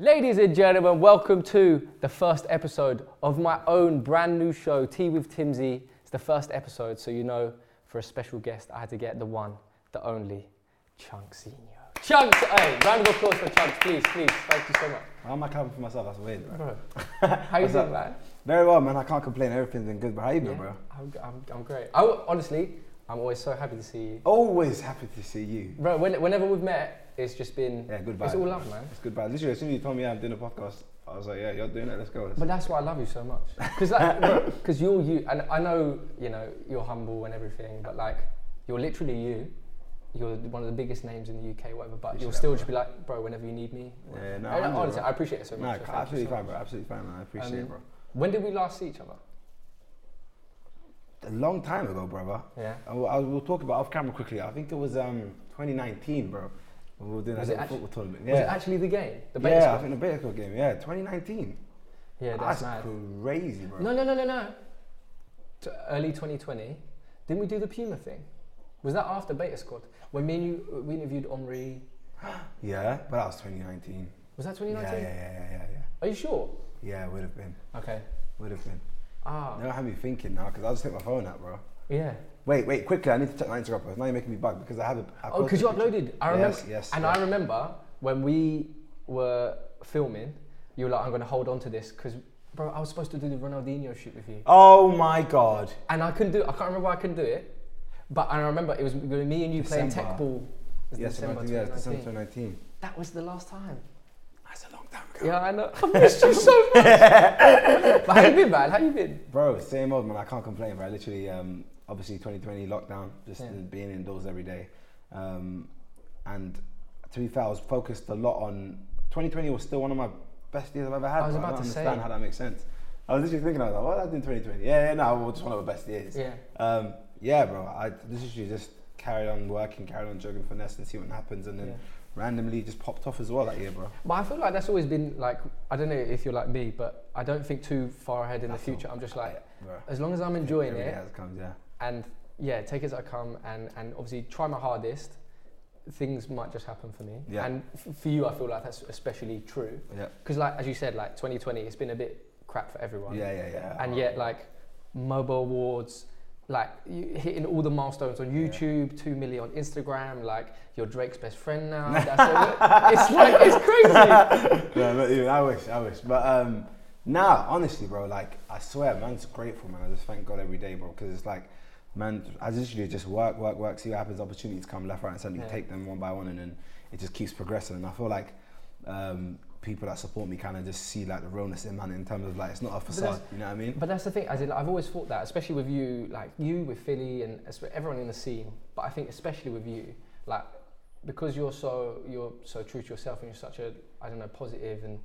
Ladies and gentlemen, welcome to the first episode of my own brand new show, Tea with Timsy. It's the first episode, so you know, for a special guest, I had to get the one, the only, Chunkz Senior. Chunkz, hey, round of applause for Chunkz, please, please. Thank you so much. How am I clapping for myself? That's weird, bro. Bro, how you doing, up? man? Very well, man. I can't complain. Everything's been good, bro. How you been, Yeah, bro? I'm, I'm, I'm great. I, honestly, I'm always so happy to see you. Always happy to see you. Bro, when, whenever we've met, it's just been, Yeah, good vibes. it's all love, man. It's good, bro. Literally, as soon as you told me I'm doing a podcast, I was like, yeah, you're doing it. Let's go. Let's But that's why I love you so much. Because because you're you, and I know you know you're humble and everything, but like you're literally you. You're one of the biggest names in the UK, whatever. But Appreciate you'll still just be like, bro, whenever you need me. Yeah, no, good, honestly, bro. I appreciate it so No, much. so absolutely so fine, much. bro. Absolutely fine, man. I appreciate Um, it, bro. When did we last see each other? A long time ago, brother. Yeah. I I will talk about off camera quickly. I think it was um 2019, bro. When we were doing Was that it little actu- football tournament. Was it Yeah. actually the game? The beta Yeah, I squad? think the beta Squad game. Yeah, 2019. Yeah, that's, mad. crazy, bro. No, no, no, no, no. T- early 2020. Didn't we do the Puma thing? Was that after Beta Squad? When me and you we interviewed Omri. Yeah, but that was 2019. Was that Yeah, yeah, 2019? yeah, yeah, yeah, yeah. Are you sure? Yeah, it would have been. Okay. Would have been. Ah. Now I have me thinking now because I'll just take my phone out, bro. Yeah. Wait, wait, quickly. I need to check my Instagram post. Now you're making me bug because I have a. I Oh, because you picture. uploaded. I remember. Yes, yes. and yes. I remember when we were filming, you were like, "I'm going to hold on to this because, bro, I was supposed to do the Ronaldinho shoot with you, Oh my god. and I couldn't do. it. I can't remember why I couldn't do it, but I remember it was me and you playing teqball. Yes, December 2019, yes, December 2019. 2019. That was the last time. That's a long time ago. Yeah, I know. I missed you so much. but how you been, man? How you been? Bro, same old man. I can't complain, bro. Literally, um, obviously 2020 lockdown, just Yeah. being indoors every day. Um, and to be fair, I was focused a lot on. 2020 was still one of my best years I've ever had. I was about don't to understand say. how that makes sense. I was literally thinking, I was like, what did I do in 2020? Yeah, yeah, no, it was just one of the best years. Yeah. Um, yeah, bro. I literally just carried on working, carried on jogging finesse and see what happens, and then Yeah. randomly just popped off as well that year, bro. But I feel like that's always been like I don't know if you're like me, but I don't think too far ahead in That's the future. I'm just like, bro. as long as I'm enjoying it, as it comes, yeah. And yeah, take it as I come, and and obviously try my hardest. Things might just happen for me, Yeah. and f- for you, I feel like that's especially true Yeah, because, like as you said, like 2020, it's been a bit crap for everyone, yeah, yeah, yeah. and yet like MOBO awards. Like you hitting all the milestones on Yeah. YouTube, two million on Instagram, like you're Drake's best friend now. That's it. it's like it's crazy. yeah, not even. I wish, I wish. But um, nah, honestly, bro, like I swear, man's grateful, man. I just thank God every day, bro, because it's like, man, I literally just work, work, work, see what happens. Opportunities come left, right, and center. You Yeah. take them one by one, and then it just keeps progressing. And I feel like um, people that support me kind of just see like the realness in man in terms of like it's not a facade. You know what I mean? But that's the thing, as in, I've always thought that, especially with you, like you with Filly and everyone in the scene. But I think especially with you, like because you're so you're so true to yourself and you're such a I don't know positive and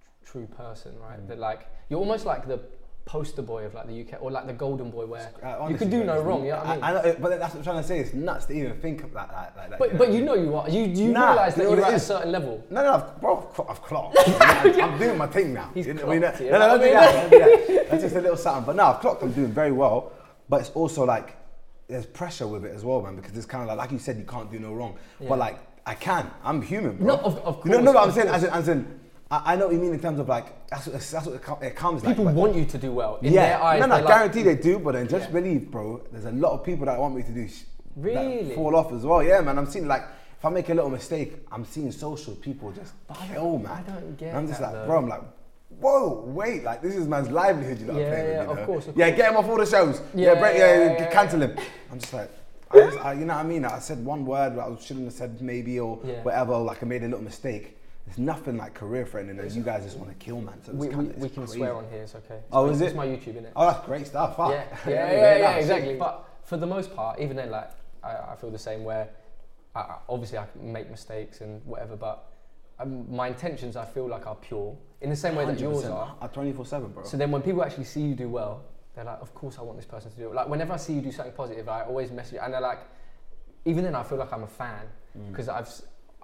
tr- true person, right? Mm. That like you're almost like the poster boy of like the UK or like the golden boy where Uh, you could do no wrong. You know what I mean? know, but that's what I'm trying to say. It's nuts to even think of that, like, like that. but know but you know you are. You you Nah, realise you that know you're at it a certain level. No, no, I've, bro, I've clocked. I'm, doing my thing now. He's You know, clocked, no, yeah. no, no, don't do I mean- that, that. That's just a little something. But no, I've clocked. I'm doing very well. But it's also like there's pressure with it as well, man. Because it's kind of like, like you said, you can't do no wrong. Yeah. But like I can. I'm human, bro. No, of- of You know, no, but I'm saying, course. as in, as in, I, I know what you mean in terms of like that's what, that's what it, com- it comes People like. want you to do well. In yeah, their eyes, no, no, they're like- guarantee they do. But then just Yeah. believe, bro. There's a lot of people that want me to do. Sh- Really? Fall off as well. Yeah, man. I'm seeing like if I make a little mistake, I'm seeing social people just kill, man. I don't get And I'm just like, though. bro. I'm like, whoa, wait, like this is man's livelihood. You know, Yeah, yeah, with, you of course, of yeah, get him off all the shows. Yeah, Yeah, break, yeah, yeah, cancel him. I'm just like. I just, I, you know what I mean? I said one word that I shouldn't have said maybe or whatever. Like I made a little mistake. It's nothing like career threatening, and you guys just want to kill, man. So We, we, kinda, we can crazy. swear on here. It's okay. It's Oh, my- is it? It's my YouTube, innit? Oh, that's great stuff. Fuck. Yeah, yeah, yeah, yeah, nice. exactly. But for the most part, even then, like I, I feel the same. Where I, obviously I can make mistakes and whatever, but um, my intentions I feel like are pure in the same way that yours 100%. are. At 24 7, bro. So then when people actually see you do well, they're like, of course I want this person to do it. Like whenever I see you do something positive, I always message you, and they're like, even then I feel like I'm a fan Mm. because I've,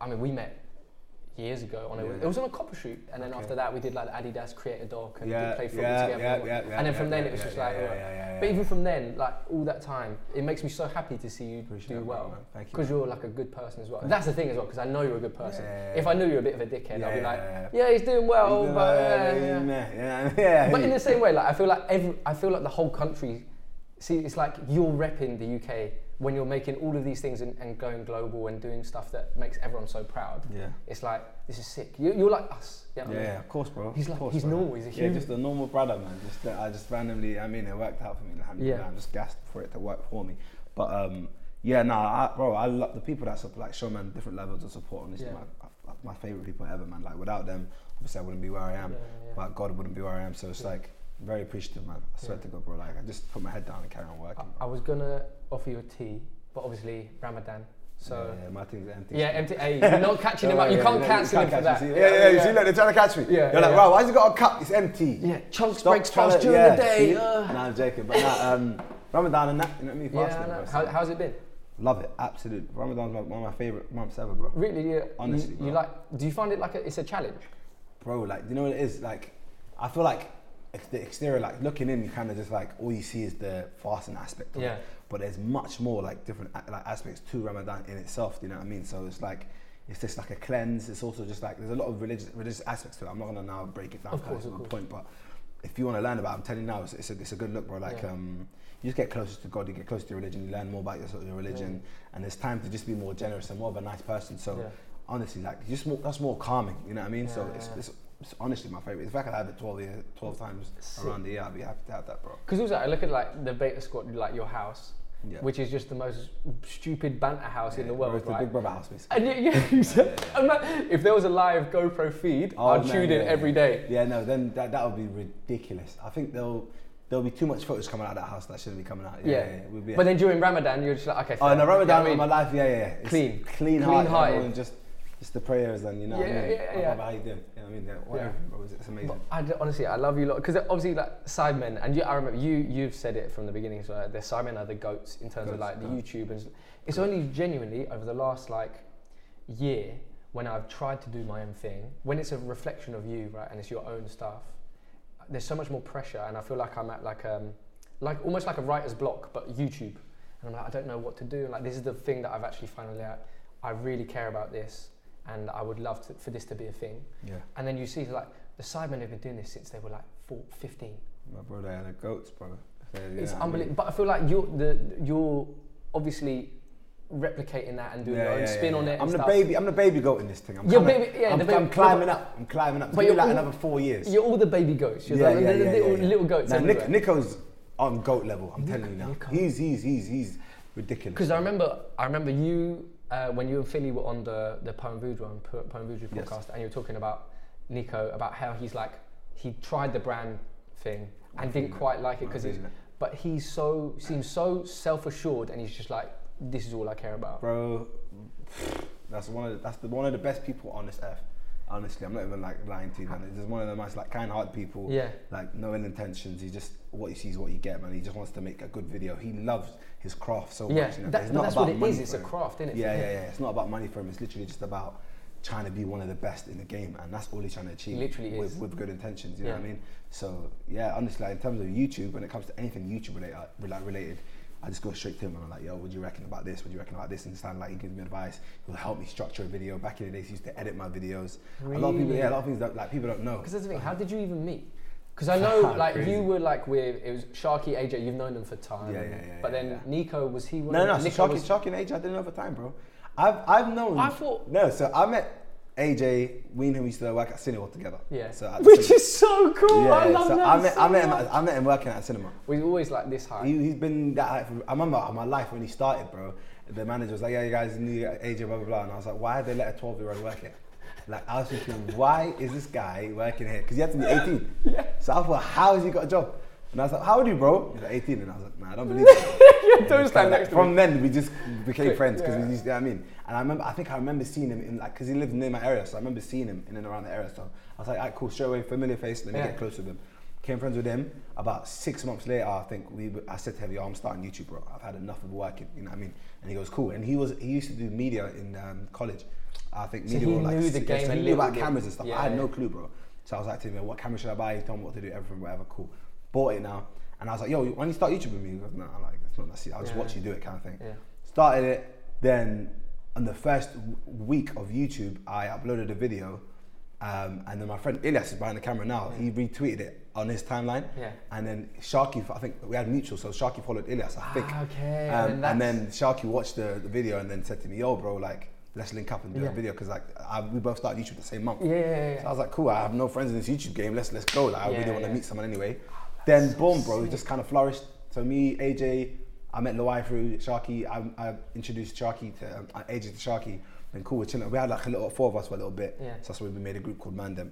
I mean, we met years ago. On a, Yeah. It was on a Copa shoot, and then Okay. after that we did like Adidas Creator Doc and Yeah, play football yeah, together. yeah, and, yeah, yeah, and then from then it was just like, yeah, alright. yeah, yeah, but even from then, like all that time, it makes me so happy to see you Appreciate do well. Thank you. Because you're like a good person as well. That's the thing as well, because I know you're a good person. If I knew you were a bit of a dickhead, I'd be like, yeah, he's doing well, Yeah, but yeah, yeah. But in the same way, like I feel like every, I feel like the whole country. See, it's like you're repping the UK when you're making all of these things and, and going global and doing stuff that makes everyone so proud. yeah. It's like this is sick. You, you're like us. You know what I Yeah, mean? yeah, of course, bro. He's like course, he's bro. normal. He's a human. Yeah, just a normal brother, man. Just uh, I just randomly, I mean, it worked out for me. Alhamdulillah. Yeah. I'm just gassed for it to work for me. But um, yeah, nah, I, bro, I love the people that support, like show man different levels of support. Honestly, Yeah. my, my favorite people ever, man. Like without them, obviously I wouldn't be where I am. Yeah, yeah. But God wouldn't be where I am. So it's Yeah. like very appreciative, man. I swear Yeah. to God, bro. Like I just put my head down and carry on working. I, I was gonna offer you a tea, but obviously Ramadan. So yeah, yeah, my thing's empty. yeah, empty. Hey, you're not catching him up. You Yeah, can't yeah, cancel him for that. catch me. Yeah, yeah, yeah. You see, look, they're trying to catch me. Yeah, You're yeah, like, yeah. wow, why's he got a cup? It's empty. Yeah, Chunkz breaks fast during yeah, the day. uh. No, I'm joking. But nah, um, Ramadan and that, you know what I mean? yeah, Fasting, I bro. How, how's it been? Love it, absolute. Ramadan's one of my favorite months ever, bro. Really? Yeah. Honestly, you, you like? Do you find it like a, it's a challenge? Bro, like, do you know what it is? Like, I feel like the exterior, like looking in, you kind of just like all you see is the fasting aspect. Of Yeah. It. But there's much more like different like aspects to Ramadan in itself. You know what I mean? So it's like. It's just like a cleanse. It's also just like there's a lot of religious religious aspects to it. I'm not gonna now break it down. Of course, of course. point. But if you want to learn about, it, I'm telling you now, it's, it's, a, it's a good look, bro. Like Yeah. um, you just get closer to God. You get closer to your religion. You learn more about your, sort of your religion, and it's time to just be more generous and more of a nice person. So Yeah. honestly, like just more, that's more calming. You know what I mean? so Yeah, it's, it's, it's honestly my favorite. If I could have it 12 years, 12 times Sick. around the year, I'd be happy to have that, bro. Because also, I look at like the beta squad, like your house, Yeah. which is just the most stupid banter house in the world, it's the? Big Brother house, basically. And yeah, I'm not- if there was a live GoPro feed, Oh, I'd tune in yeah, every yeah. no, then that, that would be ridiculous. I think there'll there'll be too much footage coming out of that house that shouldn't be coming out. Yeah, Yeah. yeah, yeah. We'll be, But then during Ramadan, you're just like, okay. oh, fair. no, You know Ramadan I in my life, yeah, yeah, yeah. It's Clean. clean, Clean heart, hearted. just just the prayers and you know, what I Yeah, mean? yeah, yeah, yeah. how you doing? You know what I mean? Yeah, whatever, bro, it's, it's amazing. But I d- honestly, I love you a lot because obviously, like Sidemen, and you, I remember you. You've said it from the beginning. So uh, the Sidemen are the goats in terms of like the goats. YouTube, and it's only genuinely over the last like year when I've tried to do my own thing. When it's a reflection of you, right, and it's your own stuff. There's so much more pressure, and I feel like I'm at like um, like almost like a writer's block, but YouTube. And I'm like, I don't know what to do. Like this is the thing that I've actually finally like, I really care about this, and I would love to, for this to be a thing. Yeah, And then you see like the Sidemen have been doing this since they were like four, 15. my brother had a goats, brother. So, you it's know I mean? unbelievable. But I feel like you're the you're obviously replicating that and doing your own spin on it. I'm the stuff. baby. I'm the baby goat in this thing. I'm You're kinda- baby- yeah, I'm, baby- I'm climbing up. I'm climbing up. It's But you're like all- another four years. You're all the baby goats. You're yeah, the, yeah, the- yeah, yeah, little, yeah. little goats. Everywhere. Nick, Niko's on goat level. I'm telling you now. Niko. He's he's he's he's ridiculous. Because I remember, I remember you uh, when you and Filly were on the the Poem Voodoo and Po- Poem Voodoo Yes. podcast, and you were talking about Niko about how he's like he tried the brand thing and didn't quite like it because he's, but he's so seems so self assured and he's just like this is all I care about. bro. That's one of the, that's the, one of the best people on this earth. Honestly, I'm not even like lying to you, man. He's just one of the most like kind-hearted people. Yeah. Like no ill intentions. He just what he sees, what you get, man. He just wants to make a good video. He loves his craft so Yeah, much. You know? that- It's not that's about what it money is, it's a craft, innit, for Yeah, yeah, yeah. It's not about money for him. It's literally just about trying to be one of the best in the game, and that's all he's trying to achieve. literally with, is. with good intentions. You know what I mean? So yeah, honestly, like, in terms of YouTube, when it comes to anything YouTube related, like related, I just go straight to him and I'm like, yo, what do you reckon about this? What do you reckon about this? And it's kind like he gives me advice. He'll help me structure a video. Back in the days, he used to edit my videos. A lot of people, yeah, a lot of things that like people don't know. Because that's the thing. How did you even meet? Because I know, like, Crazy. you were like with it was Sharky, AJ. You've known them for time. Yeah, yeah, yeah, But then yeah. Niko was he? One No, of no, them? so Niko Sharky, was- Sharky and AJ, I didn't know over time, bro. I've, I've known. I thought- No, so I met AJ, we and him used to work at cinema together. Yeah. So at Which cinema. is so cool. yeah, I love so that. I met, so I met him. much. I met him working at cinema. We're always like this high. He, he's been that high for, I remember my life when he started, bro. The manager was like, "Yeah, you guys need AJ, blah blah blah," and I was like, "Why did they let a 12 year old work here?" Like I was thinking, why is this guy working here? Because he had to be 18. Yeah. So I thought, how has he got a job? And I was like, how old are you, bro? He's like 18, and I was like, nah, I don't believe it. Don't And stand like, next to From me. then, we just became Click, friends because yeah. we used, you know what I mean. And I remember, I think I remember seeing him in like, because he lived near my area, so I remember seeing him in and around the area. So I was like, alright, cool, straight away, familiar face. Let me Yeah. get close with him. Came friends with him. About six months later, I think we, I said to him, "Yo, I'm starting YouTube, bro. I've had enough of working." You know what I mean? And he goes, "Cool." And he was he used to do media in um, college. I think So media he were like knew the game so he knew about bit. cameras and stuff. Yeah, I had no clue, bro. So I was like to him, "What camera should I buy?" He told me what to do, everything, whatever. Cool. Bought it now, and I was like, "Yo, why don't you start YouTube with me?" He goes, "No, I'm like it's not necessary. I'll just Yeah. watch you do it, kind of thing." Yeah. Started it. Then on the first w- week of YouTube, I uploaded a video, um, and then my friend Ilyas is behind the camera now. He retweeted it on his timeline, Yeah. and then Sharky, I think we had mutual, so Sharky followed Ilyas, I think. Ah, okay, Um, and and, then Sharky watched the, the video and then said to me, "Yo, bro, like let's link up and do Yeah. a video because like I, we both started YouTube the same month." Yeah, yeah, yeah. So I was like, "Cool, I have no friends in this YouTube game. Let's let's go. Like I Yeah, really want to yeah. meet someone anyway." Then boom, bro, it just kind of flourished. So me, AJ, I met Loai through Sharky. I, I introduced Sharky to um, uh, AJ to Sharky. Then cool, we're chilling. We had like a little four of us for a little bit. Yeah. So that's why we made a group called Mandem.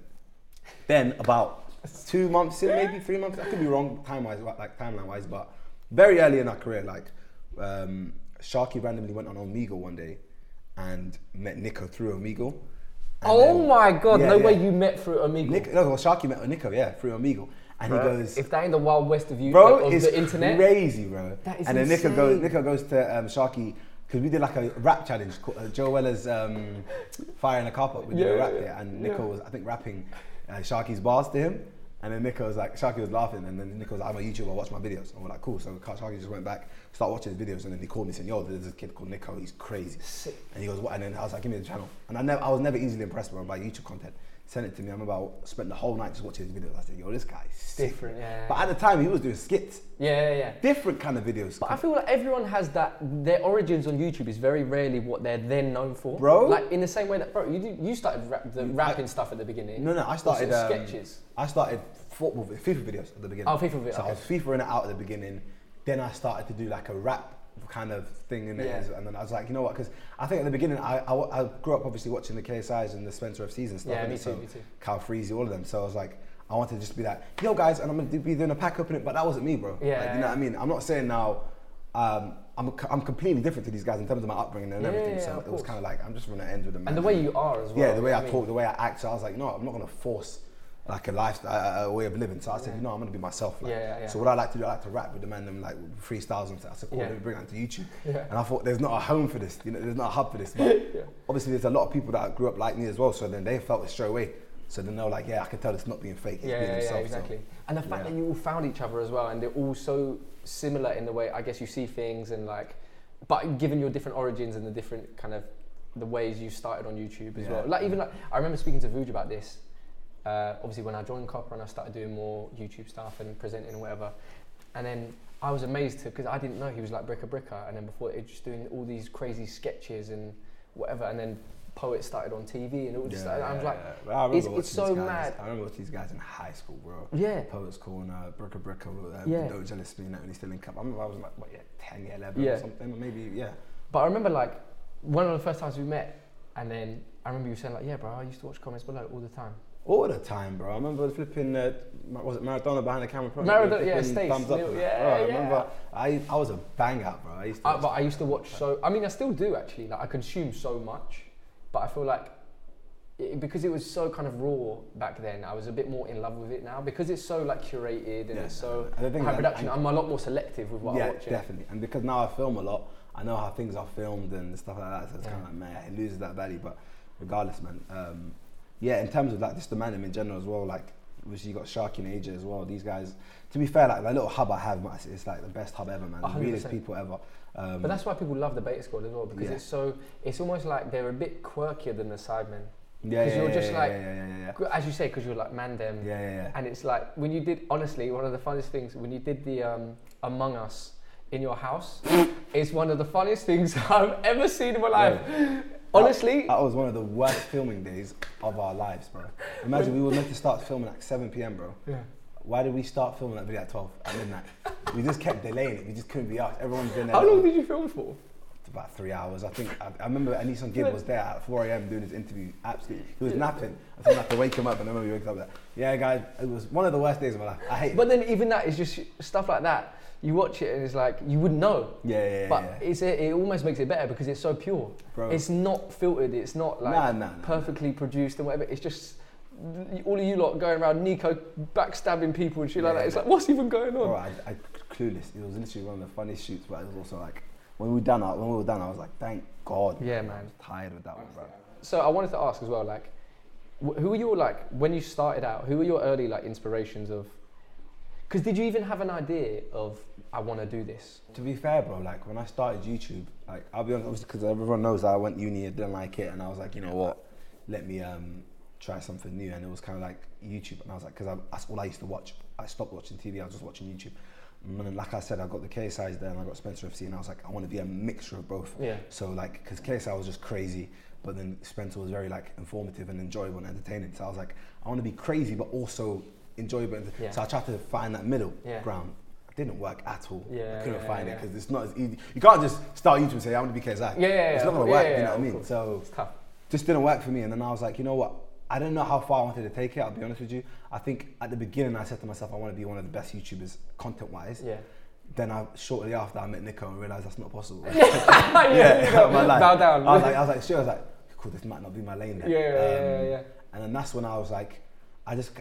Then about two months in, maybe three months. I could be wrong time wise, like timeline wise, but very early in our career, like um, Sharky randomly went on Omegle one day and met Niko through Omegle. And Oh then- my god, Yeah, no yeah. way you met through Amigo. Nick, no, well, Sharky met Niko, yeah, through Omegle, and he goes, if that ain't the wild west of you bro, of it's the internet. crazy, bro. That is and then Niko goes. Niko goes to um, Sharky because we did like a rap challenge. called, Uh, Joe Weller's um, Fire in a Car Park. We did Yeah, a rap yeah, there, and yeah. Niko was, I think, rapping uh, Sharky's bars to him. And then Niko was like, Sharky was laughing, and then Niko was like, I'm a YouTuber, I watch my videos. And we're like, cool. So Sharky just went back, started watching his videos, and then he called me saying, Yo, there's this kid called Niko, he's crazy. Sick. And he goes, what? And then I was like, give me the channel. And I never, I was never easily impressed bro, by YouTube content. Sent it to me. I remember I spent the whole night just watching his videos. I said, yo, this guy's sick. Different, yeah. But at the time, he was doing skits, Yeah, yeah, yeah. different kind of videos. But I feel like everyone has that. Their origins on YouTube is very rarely what they're then known for, Bro. Like in the same way that, bro, you you started rap, the rapping I- stuff at the beginning. no, no, I started um, sketches. I started football, FIFA videos at the beginning. Oh, FIFA videos, So I was FIFA in it out at the beginning. Then I started to do like a rap kind of thing in it, Yeah. and then I was like, you know what? Because I think at the beginning, I, I, I grew up obviously watching the KSI's and the Spencer FCs and stuff. Yeah, me too, So me too. Calfreezy, all of them. So I was like, I wanted to just be like, yo guys, and I'm gonna be doing a pack opening, but that wasn't me, bro. Yeah, Like, you know what I mean? I'm not saying now. Um, I'm, I'm completely different to these guys in terms of my upbringing and Yeah, everything. yeah, so it was kind of like I'm just gonna end with them. And the way you are as well. Yeah, the way know I what talk, the way I act. So I was like, no, I'm not gonna force like a lifestyle, a way of living. So I said, Yeah. you know, I'm gonna be myself. Like. Yeah, yeah, yeah. So what I like to do, I like to rap with the man, them like freestyles and stuff. I said, cool, Yeah. let me bring that to YouTube. Yeah. And I thought, there's not a home for this. You know, there's not a hub for this. But Yeah. obviously, there's a lot of people that grew up like me as well. So then they felt it straight away. So then they were like, yeah, I can tell it's not being fake. It's Yeah, being yeah, yeah, himself. exactly. And the fact yeah. that you all found each other as well, and they're all so similar in the way I guess you see things, and like, but given your different origins and the different kind of the ways you started on YouTube as Yeah. well. Like even like I remember speaking to Vuj about this. Uh, obviously, when I joined Copa and I started doing more YouTube stuff and presenting and whatever, and then I was amazed to because I didn't know he was like Bricka Bricka, and then before it was just doing all these crazy sketches and whatever, and then Poet started on TV and all just. Yeah, I was like, yeah. I it's- it's so guys. mad. I remember watching these guys in high school, bro. yeah, Poets Corner, Bricka Bricka, um, Yeah. No Jealous Me, when he's still in cup. I remember I was like, what, yeah, 10, yeah, 11 Yeah. or something, or maybe, yeah. But I remember like one of the first times we met, and then I remember you saying like, "Yeah, bro, I used to watch comments below all the time." All the time, bro. I remember flipping, uh, was it Maradona behind the camera? Maradona, yeah, Thumbs up. Yeah, I remember, I, I was a bang out, bro. I used to. Watch- but I used to watch so. I mean, I still do actually. Like I consume so much, but I feel like it, because it was so kind of raw back then, I was a bit more in love with it now because it's so like curated and Yeah, it's so and high production. I'm a lot more selective with what yeah, I watch. Yeah, definitely. And because now I film a lot, I know how things are filmed and stuff like that. So it's Yeah. kind of like, man, it loses that value. But regardless, man. Um, yeah, in terms of like just the man in general as well, like obviously you got Sharky and AJ as well. These guys, to be fair, like the little hub I have, man, it's, like the best hub ever, man. The realest people ever. Um, But that's why people love the Beta Squad as well because Yeah. it's so. It's almost like they're a bit quirkier than the Sidemen. yeah, 'cause yeah, you're yeah, just yeah, like- yeah, yeah. As you say, because you're like man them. Yeah, yeah, yeah. And it's like when you did, honestly, one of the funniest things when you did the um, Among Us in your house, it's one of the funniest things I've ever seen in my life. Honestly, That was one of the worst filming days of our lives, bro. Imagine we were meant to start filming at 7 p.m., bro. yeah. Why did we start filming that video at 12 at midnight? we just kept delaying it. We just couldn't be asked. Everyone's been there. how long did you film for? About three hours. I think I, I remember Anisan Gibb was there at 4 a.m. doing his interview. Absolutely, he was napping. I think I had to wake him up, and I remember he wakes up like, "Yeah, guys, it was one of the worst days of my life. I hate." it. But then even that is just stuff like that. You watch it and it's like you wouldn't know. yeah, yeah, yeah, But yeah. it's it almost makes it better because it's so pure. bro. It's not filtered. It's not like nah, nah, nah. perfectly produced and whatever. It's just all of you lot going around Niko backstabbing people and shit like that. It's like, what's even going on? Bro, I, I clueless. It was literally one of the funniest shoots, but it was also like when we were done. I- When we were done, I was like, thank God. Yeah, man. I was tired with that one, bro. So I wanted to ask as well, like, wh- who were your like when you started out? Who were your early like inspirations of? Because did you even have an idea of I want to do this? To be fair, bro, like when I started YouTube, like I'll be honest, because everyone knows that I went uni and didn't like it, and I was like, you know what, let me um, try something new, and it was kind of like YouTube, and I was like, because that's all I used to watch. I stopped watching TV, I was just watching YouTube. And like I said, I got the KSI's there, and I got Spencer FC, and I was like, I want to be a mixture of both. Yeah. So like, because KSI was just crazy, but then Spencer was very like informative and enjoyable and entertaining. So I was like, I want to be crazy, but also enjoyable. and- Yeah. So I tried to find that middle Yeah. ground. It didn't work at all. Yeah, I couldn't yeah, find it because it's not as easy. You can't just start YouTube and say, I want to be KSI. Yeah, yeah, yeah. It's not going to work, you know what I mean? So It's tough. just didn't work for me. And then I was like, you know what? I didn't know how far I wanted to take it, I'll be honest with you. I think at the beginning I said to myself, I want to be one of the best YouTubers content wise. Yeah. Then I shortly after I met Niko and realized that's not possible. yeah. yeah, my life. Bow down. I was like, I was like, sure. I was like, cool. This might not be my lane. Then. Yeah, yeah, yeah, Um, yeah. And then that's when I was like, I just,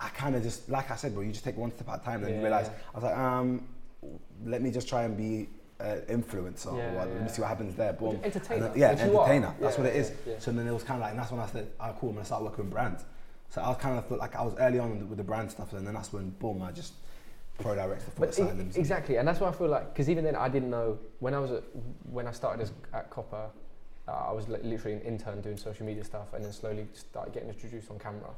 I kind of just, like I said, bro, you just take one step at a time. And then Yeah, you realize, yeah. I was like, um, let me just try and be an influencer. Yeah, or what, Let me see what happens there. Boom. Entertainer, then- yeah, which entertainer. That's Yeah, what it is. yeah, yeah. So then it was kind of like, and that's when I said, ah, cool, I'm gonna start working with brands. So I was kind of thought like I was early on with the brand stuff, and then that's when boom, I just pro directs the foot exactly, and that's why I feel like because even then I didn't know when I was at, when I started as, at Copa, uh, I was li- literally an intern doing social media stuff, and then slowly started getting introduced on camera.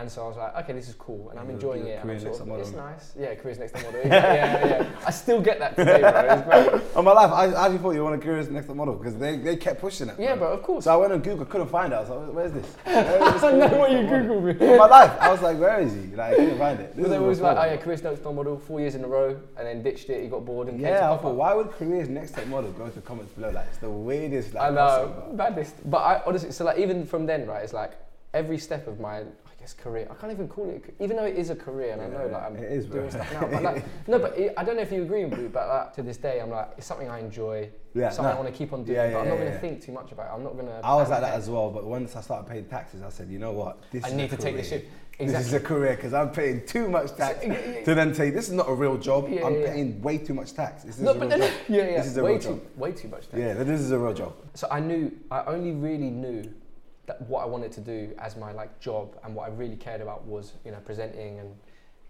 And so I was like, okay, this is cool, and I'm enjoying yeah, it. And I'm career sort next of, it's nice. Yeah, careers next model. Yeah, yeah, yeah. I still get that today, bro. It's great. On my life, I actually thought you wanted Curious Next Model because they, they kept pushing it. Yeah, bro, of course. So I went on Google, couldn't find it. I was like, where's this? Where is this I know what you googled me. On my life, I was like, where is he? Like, I couldn't find it. Then it was like, oh yeah, careers next top model, four years in a row, and then ditched it. He got bored and came to Yeah, I thought, why would Careers Next Top Model go to the comments below? Like, it's the weirdest. Like, I know, crossover. baddest. But I honestly, so like even from then, right, it's like every step of my, Career. I can't even call it, even though it is a career, and I know like I'm is, bro. doing stuff now. But like, no, but it, I don't know if you agree with me, but like, to this day, I'm like, it's something I enjoy. Yeah, something no. I want to keep on doing. Yeah, yeah, but I'm not yeah, going to yeah. think too much about it. I'm not going to. I was like that as well, but once I started paying taxes, I said, you know what? This I is need a to take this career. shit. This is a career because I'm paying too much tax Yeah, yeah, yeah. to then say this is not a real job. Yeah, I'm yeah, yeah. paying way too much tax. This is No, a but real job. yeah, yeah, This is a way real too, job. way too much. Tax. Yeah, this is a real job. So I knew, I only really knew that what I wanted to do as my like job and what I really cared about was, you know, presenting and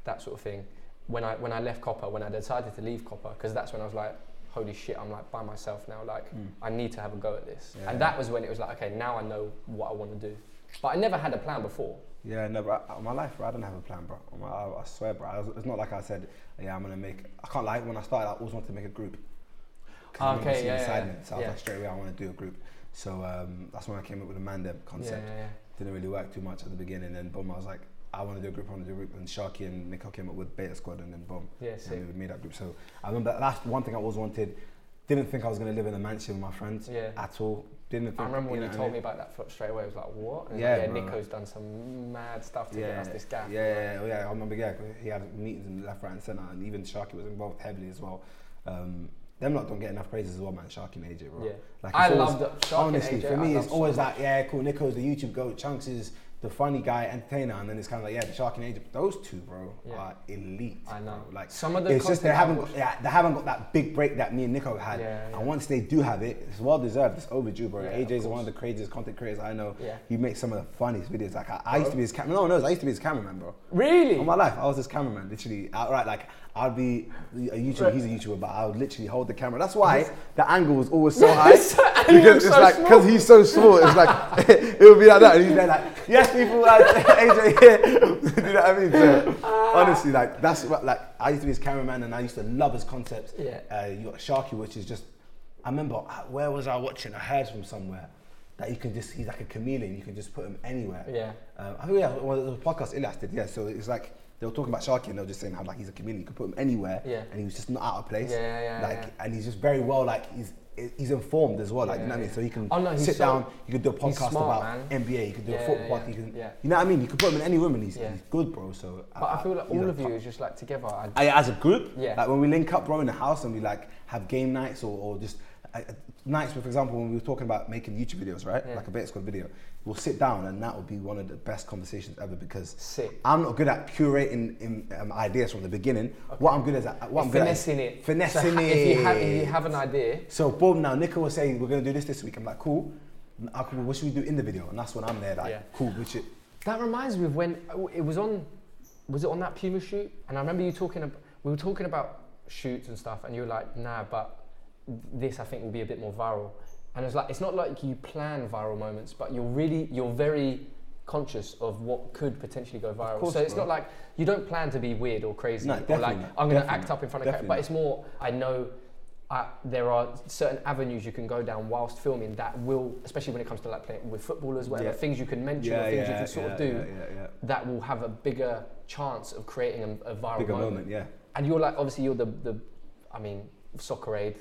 that sort of thing. When I when I left Copa, when I decided to leave Copa, because that's when I was like, holy shit, I'm like by myself now. Like hmm. I need to have a go at this. Yeah. And that was when it was like, okay, now I know what I want to do. But I never had a plan before. Yeah, no, bro. My life, bro, I don't have a plan, bro. I, I swear, bro. I was, it's not like I said, yeah, I'm gonna make. I can't lie. When I started, I always wanted to make a group. remember ah, Okay, yeah, yeah, yeah. So I was like, straight away, I want to do a group. So um, that's when I came up with the Mandem concept. Yeah, yeah, yeah. Didn't really work too much at the beginning. Then boom, I was like, I want to do a group. I want to do a group. And Sharky and Niko came up with Beta Squad, and then boom, Yeah, and we made that group. So I remember that's one thing I always wanted. Didn't think I was gonna live in a mansion with my friends at all. Didn't think. I remember when you know told me about that fo- straight away. I was like, what? And Yeah, yeah, bro. Niko's done some mad stuff to yeah, get us this gap. Yeah, yeah, yeah, I remember. Yeah, he had meetings in left, right, and centre, and even Sharky was involved heavily as well. Um, them lot don't get enough praises as well, man. Sharky and AJ, bro. Yeah. Like, I love that. Honestly, AJ, for me, it's always much. like, yeah, cool. Niko's the YouTube goat. Chunkz is the funny guy, entertainer, and then it's kind of like, yeah, the Shark and AJ. Those two, bro, Yeah. are elite. I know. bro. Like Some of the it's just they haven't, got, yeah, they haven't got that big break that me and Niko had. Yeah, yeah. And once they do have it, it's well deserved. It's overdue, bro. Yeah, AJ's one of the craziest content creators I know. Yeah. He makes some of the funniest videos. Like I, I used to be his camera. No one knows. I used to be his cameraman, bro. Really? All my life, I was his cameraman, literally outright. Like I'd be a YouTuber, he's a YouTuber, but I would literally hold the camera. That's why the angle was always so high he because it's so like because he's so small. It's like it would be like that, and he's there like, yes, people, like AJ here. Do you know what I mean? So honestly, like that's what like I used to be his cameraman, and I used to love his concepts. Yeah. Uh, you got Sharky, which is just. I remember uh, where was I watching? I heard from somewhere that you can just he's like a chameleon. You can just put him anywhere. Yeah. Um, I think yeah, well, the podcast Ilyas did, yeah. So it's like they were talking about Sharky and they were just saying how like he's a chameleon. You can put him anywhere, Yeah. and he was just not out of place. Yeah, yeah, yeah, Like, yeah. and he's just very well like he's he's informed as well. Like you know what I mean. So he can Oh, no, sit so- down. You can do a podcast smart, about man. NBA. You can do a football. yeah, You can, yeah. you know what I mean. You can put him in any room and he's, he's good, bro. So But I uh, feel like all of you is just like together. I, I, as a group, Yeah. like when we link up, bro, in the house and we like have game nights or, or just I, I- nights, for example, when we were talking about making YouTube videos, right? Like a bait squad video, we'll sit down and that will be one of the best conversations ever because Sick. I'm not good at curating in, um, ideas from the beginning. What I'm good at, what I'm good at, is finessing it. finessing so it. If you, have, if you have an idea, So boom, now Niko was saying we're gonna do this this week. I'm like, cool. What should we do in the video? And that's when I'm there, like, Yeah. cool. We should. that reminds me of when it was on. Was it on that Puma shoot? And I remember you talking. About, we were talking about shoots and stuff, and you were like, "Nah, but this I think will be a bit more viral." And it's like it's not like you plan viral moments, but you're really you're very conscious of what could potentially go viral. course, so it's bro. not like you don't plan to be weird or crazy No, or definitely like not. I'm going to act up in front of camera. But it's more I know uh, there are certain avenues you can go down whilst filming that will, especially when it comes to like playing with footballers, whatever Yeah. things you can mention or things you can sort of do that will have a bigger chance of creating a, a viral Bigger moment. moment, yeah. And you're like, obviously, you're the, the I mean, soccer aid,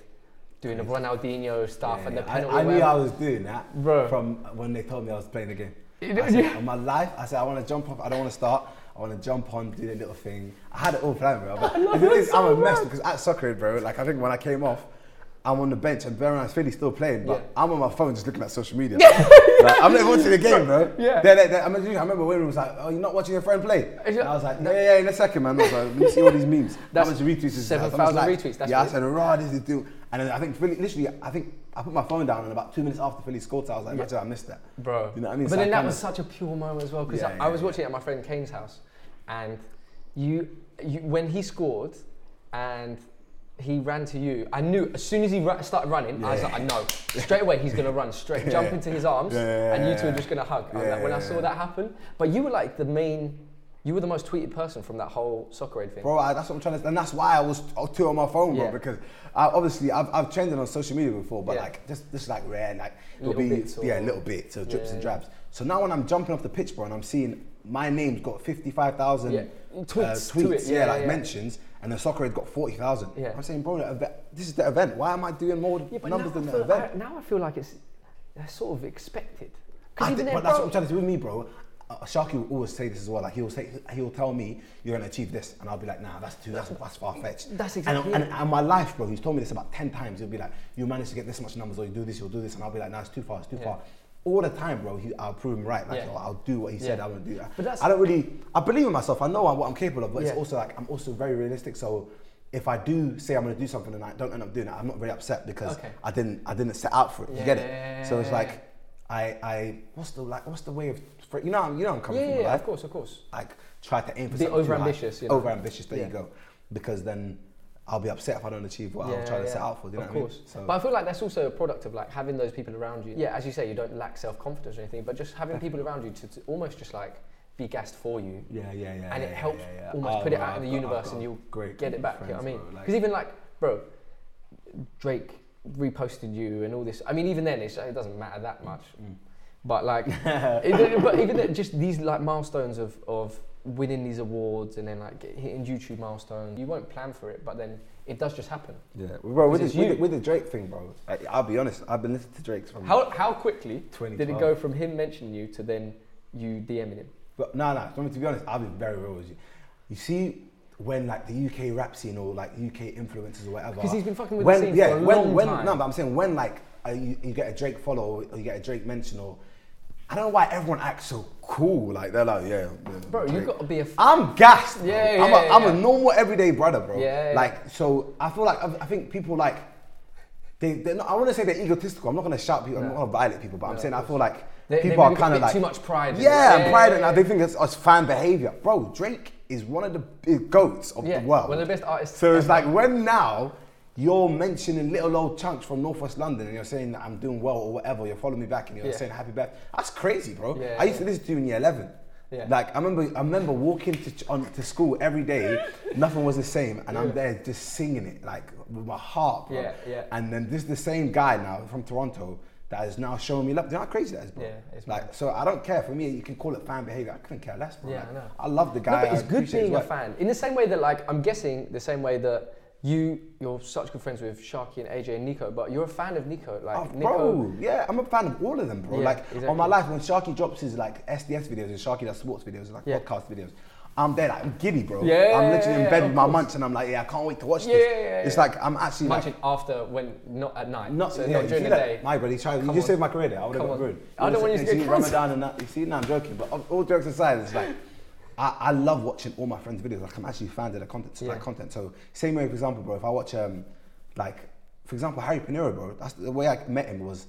doing the Ronaldinho stuff Yeah, and the penalty. I, I knew. I was doing that Bro. from when they told me I was playing the game. I said, yeah. on my life, I said I want to jump off. I don't want to start. I want to jump on, do the little thing. I had it all planned, bro. But the thing is, I'm a mess because at soccer, bro. Like I think when I came off, I'm on the bench and bear mind, Filly's still playing, but Yeah. I'm on my phone just looking at social media. like, I'm not watching the game, bro. Yeah. They- they- they- I, remember, I remember when it was like, "Oh, you're not watching your friend play." And I was like, "Yeah, yeah, yeah, in a second, man." I was like, "Let me see all these memes." That's How much retweets is that? 7,000 was like, retweets, that's yeah, I said, "Raw, this is do." And then I think Filly, literally, I think I put my phone down, and about two minutes after Filly scored, I was like, "Imagine I missed that." Bro. You know what I mean? But So then I that kinda- was such a pure moment as well because Yeah, I, yeah, I was yeah. watching it at my friend Kane's house, and you, you when he scored, and he ran to you. I knew as soon as he ra- started running, I was like, I know straight away he's gonna run straight, Yeah. jump into his arms, Yeah, yeah, and you yeah, two are just gonna hug. I Yeah, like, when I saw yeah. that happen, but you were like the main, you were the most tweeted person from that whole soccer aid thing. Bro, I, that's what I'm trying to, and that's why I was too on my phone, bro. Because I, obviously I've, I've trended on social media before, but Yeah. like just just like rare, like it'll Little be or- yeah, a little bit, so drips Yeah, and yeah. drabs. So now when I'm jumping off the pitch, bro, and I'm seeing my name's got 55,000 Yeah. uh, Tweets to tweets, yeah, yeah, like yeah. mentions, and the soccer aid got 40,000. Yeah. I'm saying, bro, this is the event. Why am I doing more Yeah, numbers than the event? Now I feel like it's they're sort of expected. I even think, then, but that's what I'm trying to do with me, bro. Uh, Sharky will always say this as well. Like he'll say, he'll tell me you're gonna achieve this, and I'll be like, nah, that's too, that's, that's far fetched. That's exactly And, and, and my life, bro. He's told me this about ten times. He'll be like, you managed to get this much numbers, or you do this, you'll do this, and I'll be like, nah, it's too far, it's too Yeah. far. All the time, bro. He, I'll prove him right. Like, Yeah. yo, I'll do what he said Yeah. I want to do. That. But that's- I don't really. I believe in myself. I know what I'm capable of, but Yeah. it's also like I'm also very realistic. So. If I do say I'm gonna do something and I don't end up doing it, I'm not very upset because Okay. I didn't I didn't set out for it. You get Yeah, it? So it's like. I, I what's the like what's the way of you know you know I'm coming yeah, from yeah, yeah, life of course, of course. like try to aim for Be something overambitious, you know. over ambitious there Yeah. you go because then I'll be upset if I don't achieve what I'm trying to set out for you know of what I mean course. so But I feel like that's also a product of like having those people around you. Yeah, as you say, you don't lack self confidence or anything, but just having people around you to, to almost just like be gassed for you. yeah yeah yeah and it yeah, helps yeah, yeah. almost Oh, put it out in the I've got- I've universe and you'll great get it back. you know what I mean? Because even like, bro, Drake reposted you and all this. I mean, even then, it's, it doesn't matter that much. Mm. But like, it, but even just these like milestones of of winning these awards and then like hitting YouTube milestones. You won't plan for it, but then it does just happen. yeah bro with, this, with, the, with the Drake thing bro I, I'll be honest I've been listening to Drake's from How how quickly did it go from him mentioning you to then you DMing him? But no, no. I mean, to be honest, I'll be very real with you. You see, when like the UK rap scene or like UK influencers or whatever. Because he's been fucking with when, the scene yeah, for a when, long when, time. No, but I'm saying when like uh, you, you get a Drake follow or you get a Drake mention or I don't know why everyone acts so cool. Like they're like, yeah, yeah Bro, Drake. you've got to be a. F- I'm gassed. bro. Yeah, yeah, I'm, a, yeah, I'm yeah. a normal everyday brother, bro. Yeah. Like so, I feel like I, think people like they. They're not, I want to say they're egotistical. I'm not going to shout people. I'm not going to violate people, but I'm saying I feel like They- they people are maybe got kind of like too much pride. Yeah, Yeah, pride, and they think it's, it's fan behavior, bro. Drake is one of the big goats of the world. one of the best artists. So it's like when now you're mentioning little old Chunkz from Northwest London and you're saying that I'm doing well or whatever, you're following me back and you're Yeah. saying happy birthday. That's crazy, bro. Yeah, I used to listen to you in year 11. Yeah. Like I remember, I remember walking to on, to school every day. nothing was the same, and I'm there just singing it like with my heart, bro. Yeah, yeah. And then this is the same guy now from Toronto that is now showing me love. Do you know how crazy that is, bro? Yeah, it's like mad. so. I don't care. For me, you can call it fan behavior. I couldn't care less, bro. Yeah, Like, I know. I love the guy. No, but I it's good being a fan. In the same way that, like, I'm guessing the same way that you, you're such good friends with Sharky and AJ and Niko, but you're a fan of Niko. Like, Oh, Niko. bro, yeah, I'm a fan of all of them, bro. Yeah, like on my life, when Sharky drops his like SDS videos and Sharky does sports videos and like Yeah. podcast videos, I'm there, like, I'm giddy, bro. Yeah, I'm literally in bed with my course. munch, and I'm like, yeah, I can't wait to watch Yeah, this. yeah, yeah, it's like I'm actually like, after when not at night. not, so yeah, not during the day. My brother, you, you just saved my career there. I would have got on. ruined. I don't want you to see get. Ramadan and that. You see, now I'm joking, but all jokes aside, it's like I, I love watching all my friends' videos. Like I'm actually fans of the content, Yeah. like content. So same way, for example, bro. If I watch um, like for example, Harry Pinero, bro. That's the way I met him was.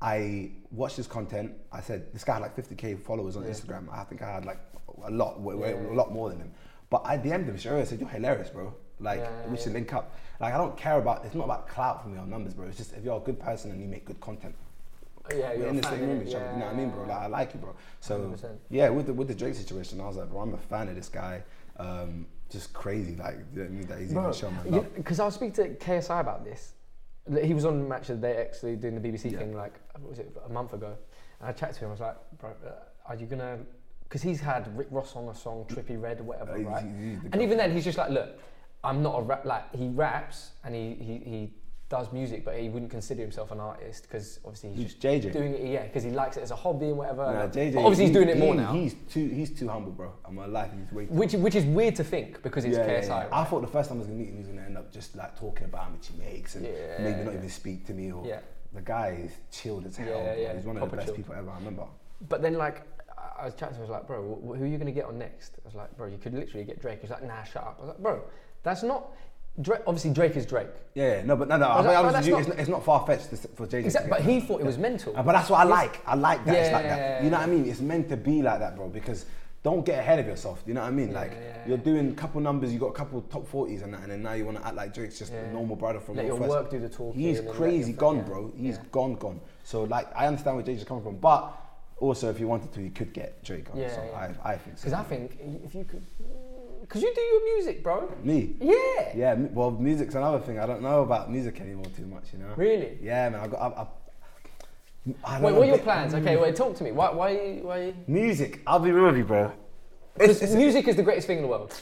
I watched his content. I said this guy had like 50k followers on Instagram. I think I had like a lot, a lot more than him. But I DM'd him straight away. I said, "You're hilarious, bro. Like, Yeah, yeah, we should link up. Like, I don't care about. It's not about clout for me or numbers, bro. It's just if you're a good person and you make good content, yeah, you're in the same room each other. Yeah, You know what I mean, bro? Like, I like you, bro. So 100%. yeah, with the with the Drake situation, I was like, bro, I'm a fan of this guy. Um, just crazy, like you know I mean, that he's even showing my love. Because I was speaking to KSI about this. He was on Match of the Day actually doing the BBC Yeah. thing like what was it a month ago, and I chatted to him. I was like, bro, uh, are you gonna? Because he's had Rick Ross on a song, Trippie Redd, or whatever, Uh, right? he's- he's the and even then, he's just like, look, I'm not a rap. Like he raps and he he, he does music, but he wouldn't consider himself an artist because obviously he's Who's just JJ? doing it. Yeah, because he likes it as a hobby and whatever. Nah, JJ, but obviously, he's he- doing it more he- now. He's too he's too humble, bro. I'm gonna lie, he's way too which which is weird to think because it's Yeah, yeah, KSI. yeah. right? I thought the first time I was gonna meet him, he was gonna end up just like talking about how much he makes and Yeah, maybe not yeah. even speak to me. Or Yeah. the guy is chilled as hell. Yeah, bro. yeah, He's one of proper the best chilled. people ever. I remember. But then, like, I- I was chatting to him, I was like, bro, wh- who are you going to get on next? I was like, bro, you could literally get Drake. He's like, nah, shut up. I was like, bro, that's not. Drake, obviously, Drake is Drake. Yeah, yeah, no, but no, no. I mean, but you- not- it's, not, it's not far fetched for Jay Z. Exactly, but he thought it was mental. But that's what I like. I like that. it's like Yeah. that. You know what I mean? It's meant to be like that, bro. Because don't get ahead of yourself. You know what I mean? Yeah, like yeah, you're yeah. doing a couple numbers. You got a couple top forties and that, and then now you want to act like Drake's just Yeah. a normal brother from Let your Northwest. work do the talking He's and then let crazy gone, yeah. bro. He's Yeah. gone, gone. So like, I understand where Jay's coming from, but also if you wanted to, you could get Drake on. Yeah, so yeah. I, I think so. Because I think if you could. Because you do your music, bro. me. Yeah. Yeah, well, music's another thing. I don't know about music anymore too much, you know. Really? Yeah, man. I got. I, I, I Wait, what are your plans? Okay, wait, talk to me. Why, why, why? Music. I'll be real with you, bro. Because music is the greatest thing in the world.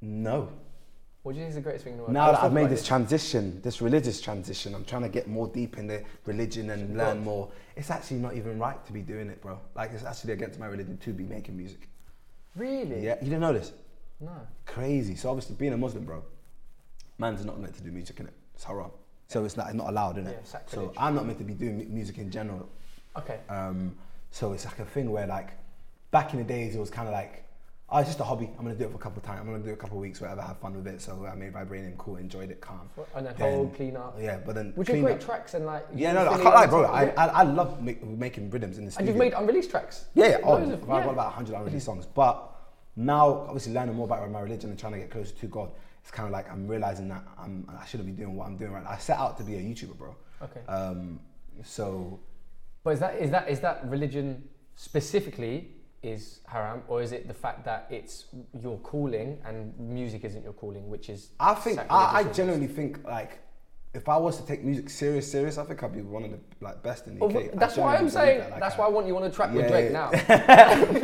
No. What do you think is the greatest thing in the world? Now that I've made this transition, this religious transition, I'm trying to get more deep in the religion and learn more. It's actually not even right to be doing it, bro. Like it's actually against my religion to be making music. Really? Yeah, you didn't know this? No. Crazy. So obviously, being a Muslim, bro, man's not meant to do music in it. It's haram. So it's like not allowed in Yeah, it. so. I'm not meant to be doing music in general. Okay. Um, so it's like a thing where like back in the days it was kind of like oh it's just a hobby I'm gonna do it for a couple of times I'm gonna do it a couple of weeks whatever have fun with it so I made vibranium cool enjoyed it calm And then Then- hold, clean up. yeah but then Which are clean great up- tracks and like. yeah no, no I can't lie bro I, I, I love make, making rhythms in the And you've made unreleased tracks. yeah yeah oh, I've yeah. got about 100 unreleased songs but now obviously learning more about my religion and trying to get closer to God it's kind of like I'm realizing that I'm, I shouldn't be doing what I'm doing right Now. I set out to be a YouTuber bro Okay. um, so But is that is that is that religion specifically is haram, or is it the fact that it's your calling and music isn't your calling, which is I think I, I genuinely think like if I was to take music serious, serious, I think I'd be one of the like best in the Oh, UK. that's why I'm saying. that, like, that's I- why I want you on a track with Drake yeah.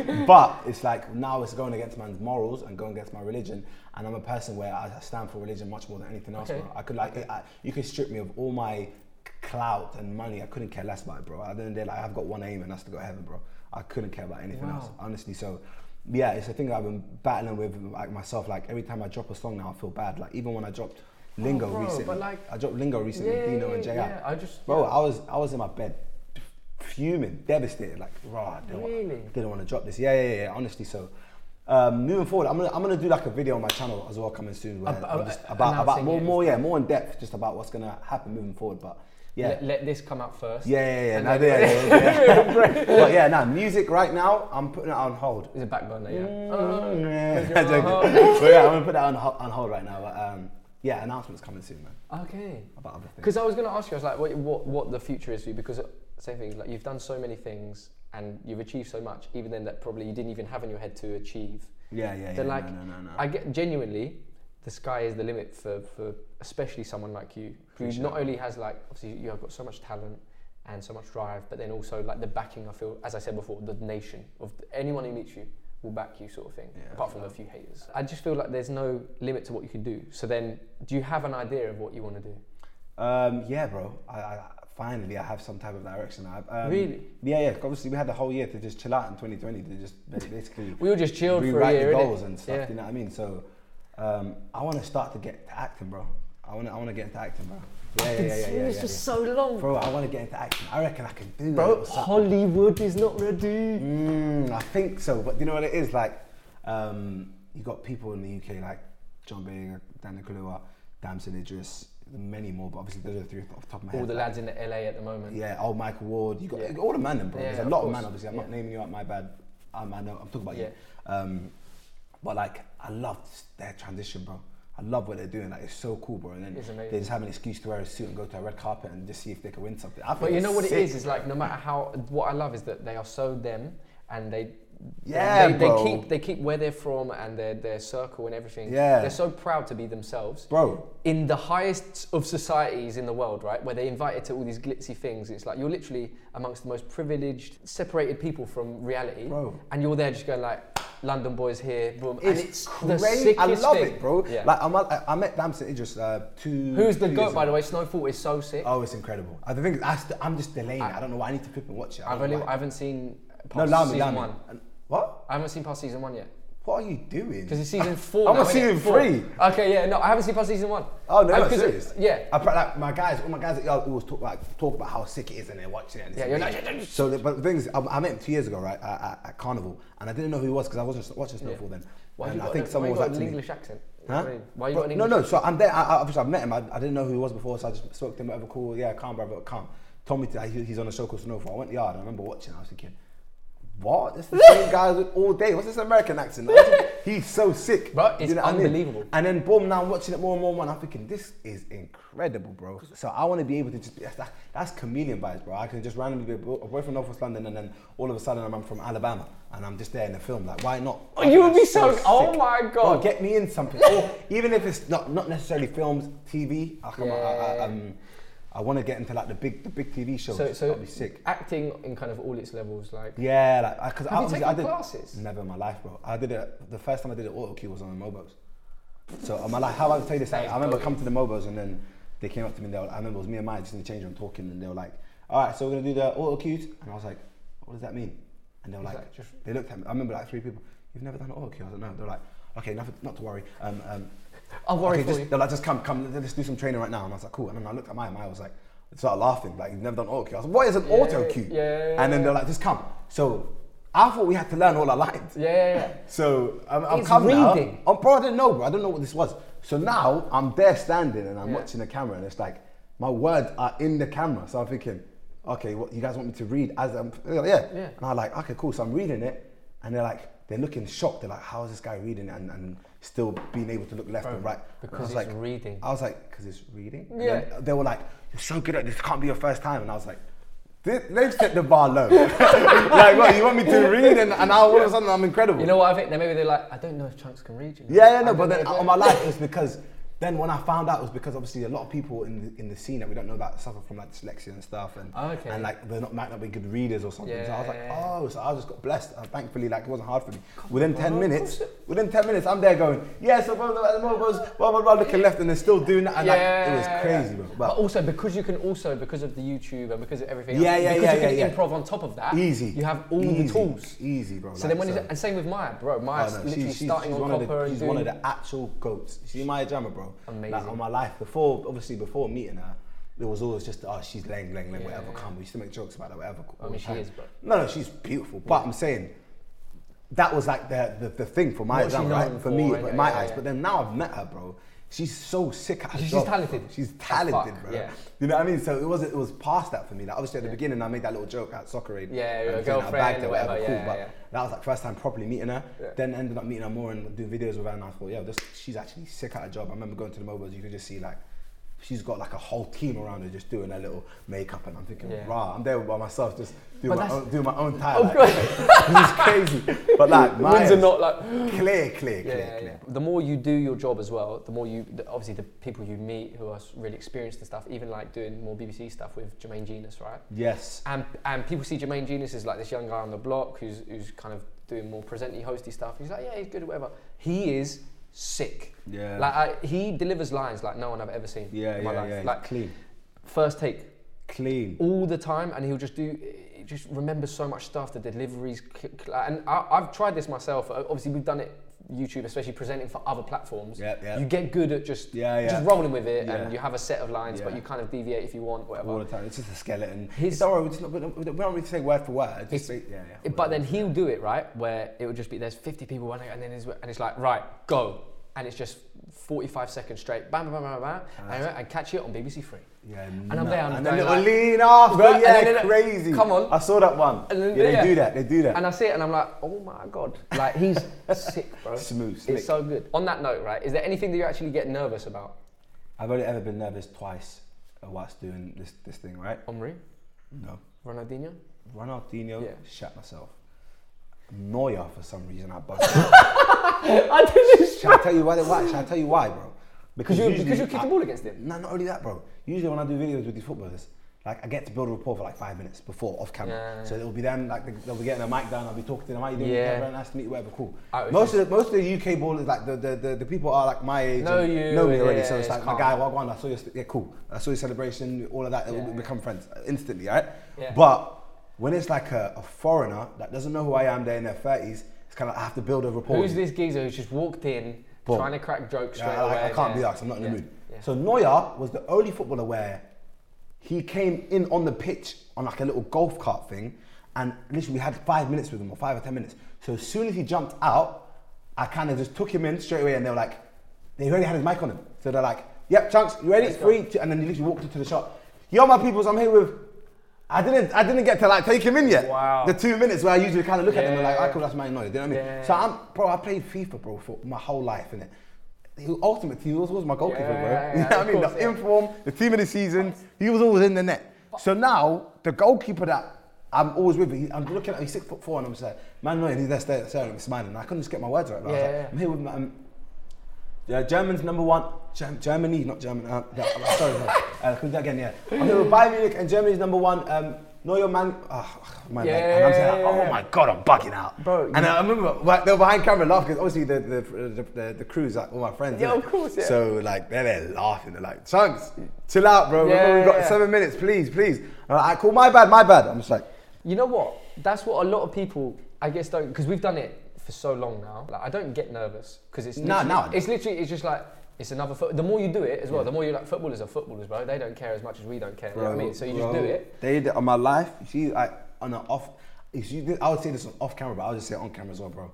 now. but it's like now it's going against man's morals and going against my religion, and I'm a person where I stand for religion much more than anything else. Okay. I could like I, you could strip me of all my clout and money. I couldn't care less about it, bro. At the end of the day, like I've got one aim, and that's to go to heaven, bro. I couldn't care about anything Wow. else, honestly. So. Yeah, it's a thing I've been battling with like myself. Like every time I drop a song now, I feel bad. Like even when I dropped Lingo Oh, bro, recently, like- I dropped Lingo recently, Yeah, Dino and JR. yeah, I just- bro, yeah. I was I was in my bed, fuming, devastated. Like, raw, didn't, Really? want, didn't want to drop this. Yeah, yeah, yeah. Honestly, so um, moving forward, I'm gonna I'm gonna do like a video on my channel as well coming soon. Where just about about more more yeah more in depth, just about what's gonna happen moving forward. But yeah. Let, let this come out first. yeah, yeah, yeah. No, yeah, yeah, yeah. but yeah, now music right now, I'm putting it on hold. Is a back burner, yeah. Mm, yeah. Joking. hold. but yeah, I'm gonna put that on, ho- on hold right now. But um, yeah, announcements coming soon, man, Okay. about other things. Because I was going to ask you, I was like, what, what, what the future is for you? Because same thing, like you've done so many things and you've achieved so much, even then that probably you didn't even have in your head to achieve. Yeah, yeah, yeah. Then no, no, no, no. I get genuinely, the sky is the limit for, for especially someone like you, who not only has like obviously you have got so much talent and so much drive, but then also like the backing. I feel, as I said before, the nation of anyone who meets you will back you, sort of thing. Yeah, apart from a few haters, I just feel like there's no limit to what you can do. So then, do you have an idea of what you want to do? Um, yeah, bro. I, I, finally I have some type of direction. I, um, Really? Yeah, yeah. Obviously, we had the whole year to just chill out in 2020 to just basically We were just chilled for a rewrite year, the goals and stuff. Yeah. You know what I mean? So um, I want to start to get to acting, bro. I want to I want to get into acting, bro. Yeah, yeah, yeah, yeah, yeah, yeah, for yeah. so long. Bro, I want to get into acting. I reckon I can do Bro, that. something. Hollywood is not ready. Mm, I think so, but you know what it is like. Um, you got people in the UK like John Boyega, Daniel Kaluuya, Damson Idris, many more, but obviously those are the three off the top of my head. All the Like, lads in the LA at the moment. Yeah, old Michael Ward. You got Yeah. all the man, them, bro. Yeah, There's a of lot of course. man. Obviously, I'm not naming you out. My bad. Um, I know. I'm talking about Yeah. you. Um, but like, I love their transition, bro. I love what they're doing. Like, it's so cool, bro. And then they just have an excuse to wear a suit and go to a red carpet and just see if they can win something. I But you know what it sick. is? Is like no matter how. What I love is that they are so them, and they. Yeah, they, they keep they keep where they're from and their their circle and everything. Yeah. they're so proud to be themselves. bro. in the highest of societies in the world, right, where they're invited to all these glitzy things, it's like you're literally amongst the most privileged, separated people from reality, Bro. and you're there just going like, London boys here, boom, It's, and it's crazy. I love thing. it, bro. Yeah. Like I'm, I, I met Damson Idris uh, two. Who's the two goat, by the way? Snowfall is so sick. Oh, it's incredible. I think I I'm just delaying it. I don't know why. I need to flip and watch it. I I've don't only. I haven't seen no, past allow me, season one. And- What? I haven't seen past season one yet What are you doing? because it's season four. I'm now, on season three. Okay, yeah, no, I haven't seen past season one. Oh no, Uh, no, it- yeah, I, like my guys, all my guys at Yale always talk like talk about how sick it is and they're watching it. And Yeah, you're like- so, the, but the thing is, I, I met him two years ago, right, at, at, Carnival, and I didn't know who he was because I wasn't watching Snowfall then. Why and you I think a- someone why was you like an English accent? Huh? Why you- Why you Bro, got an no, English no. So I'm there. I, I, obviously, I've met him. I, I didn't know who he was before, so I just spoke to him. Whatever, cool. Yeah, calm, brother, calm. Told me to, he's on a show called Snowfall. I went to the yard. I remember watching. I was thinking, what? It's the same guy with all day. What's this American accent? Thinking, he's so sick. Bro, it's what I mean? unbelievable. And then boom, now I'm watching it more and more, and I'm thinking, this is incredible, bro. So I want to be able to just be, that, that's chameleon vibes, bro. I can just randomly be a boy from Northwest London, and then all of a sudden I'm from Alabama, and I'm just there in the film. Like, why not? Oh, you would be That's so- oh my Bro, God. get me in something. or even if it's not not necessarily films, TV. I, come, I, I, Yeah. um, I want to get into like the big the big TV shows. So, so That'd be sick. acting in kind of all its levels, like Yeah, like because Have you obviously taken I did classes? never in my life, bro. I did it the first time I did it auto cue was on the MOBOs. So I'm like, how I tell you this? That I, remember coming to the MOBOs and then they came up to me. And they were, I remember it was me and Mike just in the change room talking, and they were like, "All right, so we're gonna do the auto cues," and I was like, "What does that mean?" And they were Is like, that just- they looked at me. I remember like three people. You've never done an auto cue? I was like, no. They're like, okay, nothing, not to worry. Um, um, Oh, I'll worry okay, for just, you. They're like, just come, come, let's do some training right now. And I was like, cool. And then I looked at Maya, I was like, started laughing, like, you've never done auto cue. I was like, what is an Yeah, auto cue? yeah, yeah, And then they're like, just come. So I thought we had to learn all our lines. Yeah, yeah, yeah. So I'm, I'm It's now. I'm bro, I didn't know, bro. I don't know what this was. So now I'm there standing and I'm Yeah. watching the camera, and it's like my words are in the camera. So I'm thinking, okay, what you guys want me to read as um, I'm? Yeah. Yeah. And I'm like, okay, cool. So I'm reading it, and they're like, they're looking shocked. They're like, how is this guy reading it and, and still being able to look left Bro, and right? And I because was it's like, reading. I was like, because it's reading. Yeah. they were like, you're so good at this. Can't be your first time. And I was like. "They- They've set the bar low. like, what? You want me to read, and, and now all of a sudden I'm incredible. You know what I think? Then maybe they're like, I don't know if Chunkz can read you. know? Yeah, yeah, no, but then on my life it was because then when I found out it was because obviously a lot of people in the, in the scene that we don't know about suffer from like dyslexia and stuff and Oh, okay. and like they're not might not be good readers or something. so I was like, Yeah, yeah, oh, so I just got blessed. And thankfully, like it wasn't hard for me. Within ten minutes, within ten minutes, I'm there going, yeah, so blah blah blah, blah, blah, blah, looking left and they're still doing that. And like, it was crazy, bro. But But also because you can also because of the YouTube and because of everything. Yeah, else, yeah, because yeah, you can yeah, yeah. improv on top of that. easy. You have all easy, the tools. Easy, bro. So like, then when he's, and same with Maya, bro. Maya's Oh, no, literally she's- she's- starting she's on one copper She's one of the actual goats. See Maya Jama, bro. Amazing. Like on my life, before obviously before meeting her, it was always just oh she's laying, laying, laying, Yeah, whatever. yeah. Come, we used to make jokes about that, whatever. I mean, she is, bro. No, no, she's beautiful. But I'm saying that was like the the, the thing for my she right? For for, me, yeah, in my yeah, eyes. yeah. But then now I've met her, bro. She's so sick She's job, talented. She's talented, bro. yeah. You know what I mean? So it was it was past that for me. Like obviously at the beginning, I made that little joke at soccer aid. Yeah, your and saying I girlfriend bagged or whatever, whatever, cool. yeah, but yeah. that was like first time properly meeting her. Yeah. Then ended up meeting her more and doing videos with her, and I thought, yeah, this, she's actually sick at her job. I remember going to the MOBOs, you could just see like. She's got like a whole team around her just doing her little makeup, and I'm thinking, Yeah. rah, I'm there by myself, just doing But my own, doing my own tie. Of oh, like, this is crazy, but like, Wins Maya's are not like. clear, clear, Yeah, clear, yeah, clear. The more you do your job as well, the more you, the, obviously, the people you meet who are really experienced and stuff, even like doing more BBC stuff with Jermaine Jenas, right? Yes. And and people see Jermaine Jenas as like this young guy on the block who's who's kind of doing more presenty, hosty stuff. He's like, yeah, he's good, whatever. He is sick. Yeah. Like I, he delivers lines like no one I've ever seen yeah, in my yeah, life. yeah. Like clean. first take, Clean. all the time, and he'll just do. He just remembers so much stuff. The deliveries, and I, I've tried this myself. Uh, Obviously, we've done it YouTube, especially presenting for other platforms. Yeah, yeah. You get good at just Yeah, yeah. just rolling with it, and you have a set of lines, but you kind of deviate if you want, whatever. all the time. It's just a skeleton. His- It's not, we don't we don't really say word for word. Just say, yeah, yeah. But then he'll do it right, where it would just be there's 50 people, and then it's, and it's like right, go, and it's just 45 seconds straight, bam, bam, bam, bam, bam, ah, and, and catch it on BBC Three. yeah, and I'm there, I'm and then little like- lean after, Right, yeah, then crazy. come on. I saw that one. And then- yeah, they yeah. do that. They do that. And I see it, and I'm like, oh my god, like he's sick, bro. Smooth, slick. It's so good. On that note, right, is there anything that you actually get nervous about? I've only ever been nervous twice whilst doing this this thing, right? Omri, No. Ronaldinho. Ronaldinho, Yeah. shat myself. Neuer for some reason I busted. I did this Shall I tell you why? Why? Shall I tell you why, bro? because you because you kick I- the ball against him. No, not only that, bro. Usually when I do videos with these footballers, like I get to build a rapport for like five minutes before off camera. Yeah, So it'll be them, like they- they'll be getting a mic down. I'll be talking to them. How you doing? Yeah. Nice to meet you. Whatever. Cool. Most of the, most of the UK ballers, like the, the, the, the people are like my age. Know you, know me already. yeah, so it's it's like my guy. Well, on, I saw your yeah, cool. I saw your celebration. All of that. Yeah, we yeah. become friends instantly, right? Yeah. But when it's like a, a foreigner that doesn't know who I am, they're in their thirties. It's kind of I have to build a rapport. Who's this geezer who's just walked in, Boom. trying to crack jokes straight yeah, away? I, I can't yeah. be asked. I'm not in the Yeah, mood. So Neuer was the only footballer where he came in on the pitch on like a little golf cart thing, and literally we had five minutes with him or five or ten minutes. So as soon as he jumped out, I kind of just took him in straight away, and they were like, they already had his mic on him. So they're like, "Yep, Chunkz, you ready? Let's. Three, two, and then he literally walked into the shot. Yo, my peoples, I'm here with. I didn't, I didn't get to like take him in yet. Wow. The two minutes where I usually kind of look at them and like, Yeah. I cool, that's my noise. You know what I mean? Yeah. So I'm, bro, I played FIFA, bro, for my whole life, innit? He was ultimate. He was, was my goalkeeper, Yeah, bro. yeah, you know what I mean? course, the yeah. inform, the team of the season. He was always in the net. So now the goalkeeper that I'm always with, he, I'm looking at. He's six foot four, and I'm just like, man, no, he's there staring, staring at me, smiling. I couldn't just get my words right. But I was Yeah, like, yeah. I'm here with my. Um, yeah, German's number one. Germ- Germany, not German. Uh, yeah, sorry, sorry. Uh, can we do that again? Yeah. I'm here with Bayern Munich, and Germany's number one. Um, Neuer man, oh, my Yeah, leg. And I'm saying, oh my god, I'm bugging out. Bro, and I remember like, they were behind camera laughing because obviously the the, the, the, the crew's like all my friends. Yeah, of course, yeah. So like they're there laughing. They're like, Chunkz, chill out, bro. Yeah, we've got yeah. seven minutes, please, please. I'm like, "Alright, cool, my bad, my bad. I'm just like, You know what? That's what a lot of people, I guess, don't because we've done it for so long now. Like, I don't get nervous because it's literally, now it's literally it's just like it's another. Foot, the more you do it as well, the more you like footballers are footballers, bro. They don't care as much as we don't care. you know what I mean? So you just do it. They did on my life. See, like on an off. You I would say this on off camera, but I'll just say it on camera as well, bro.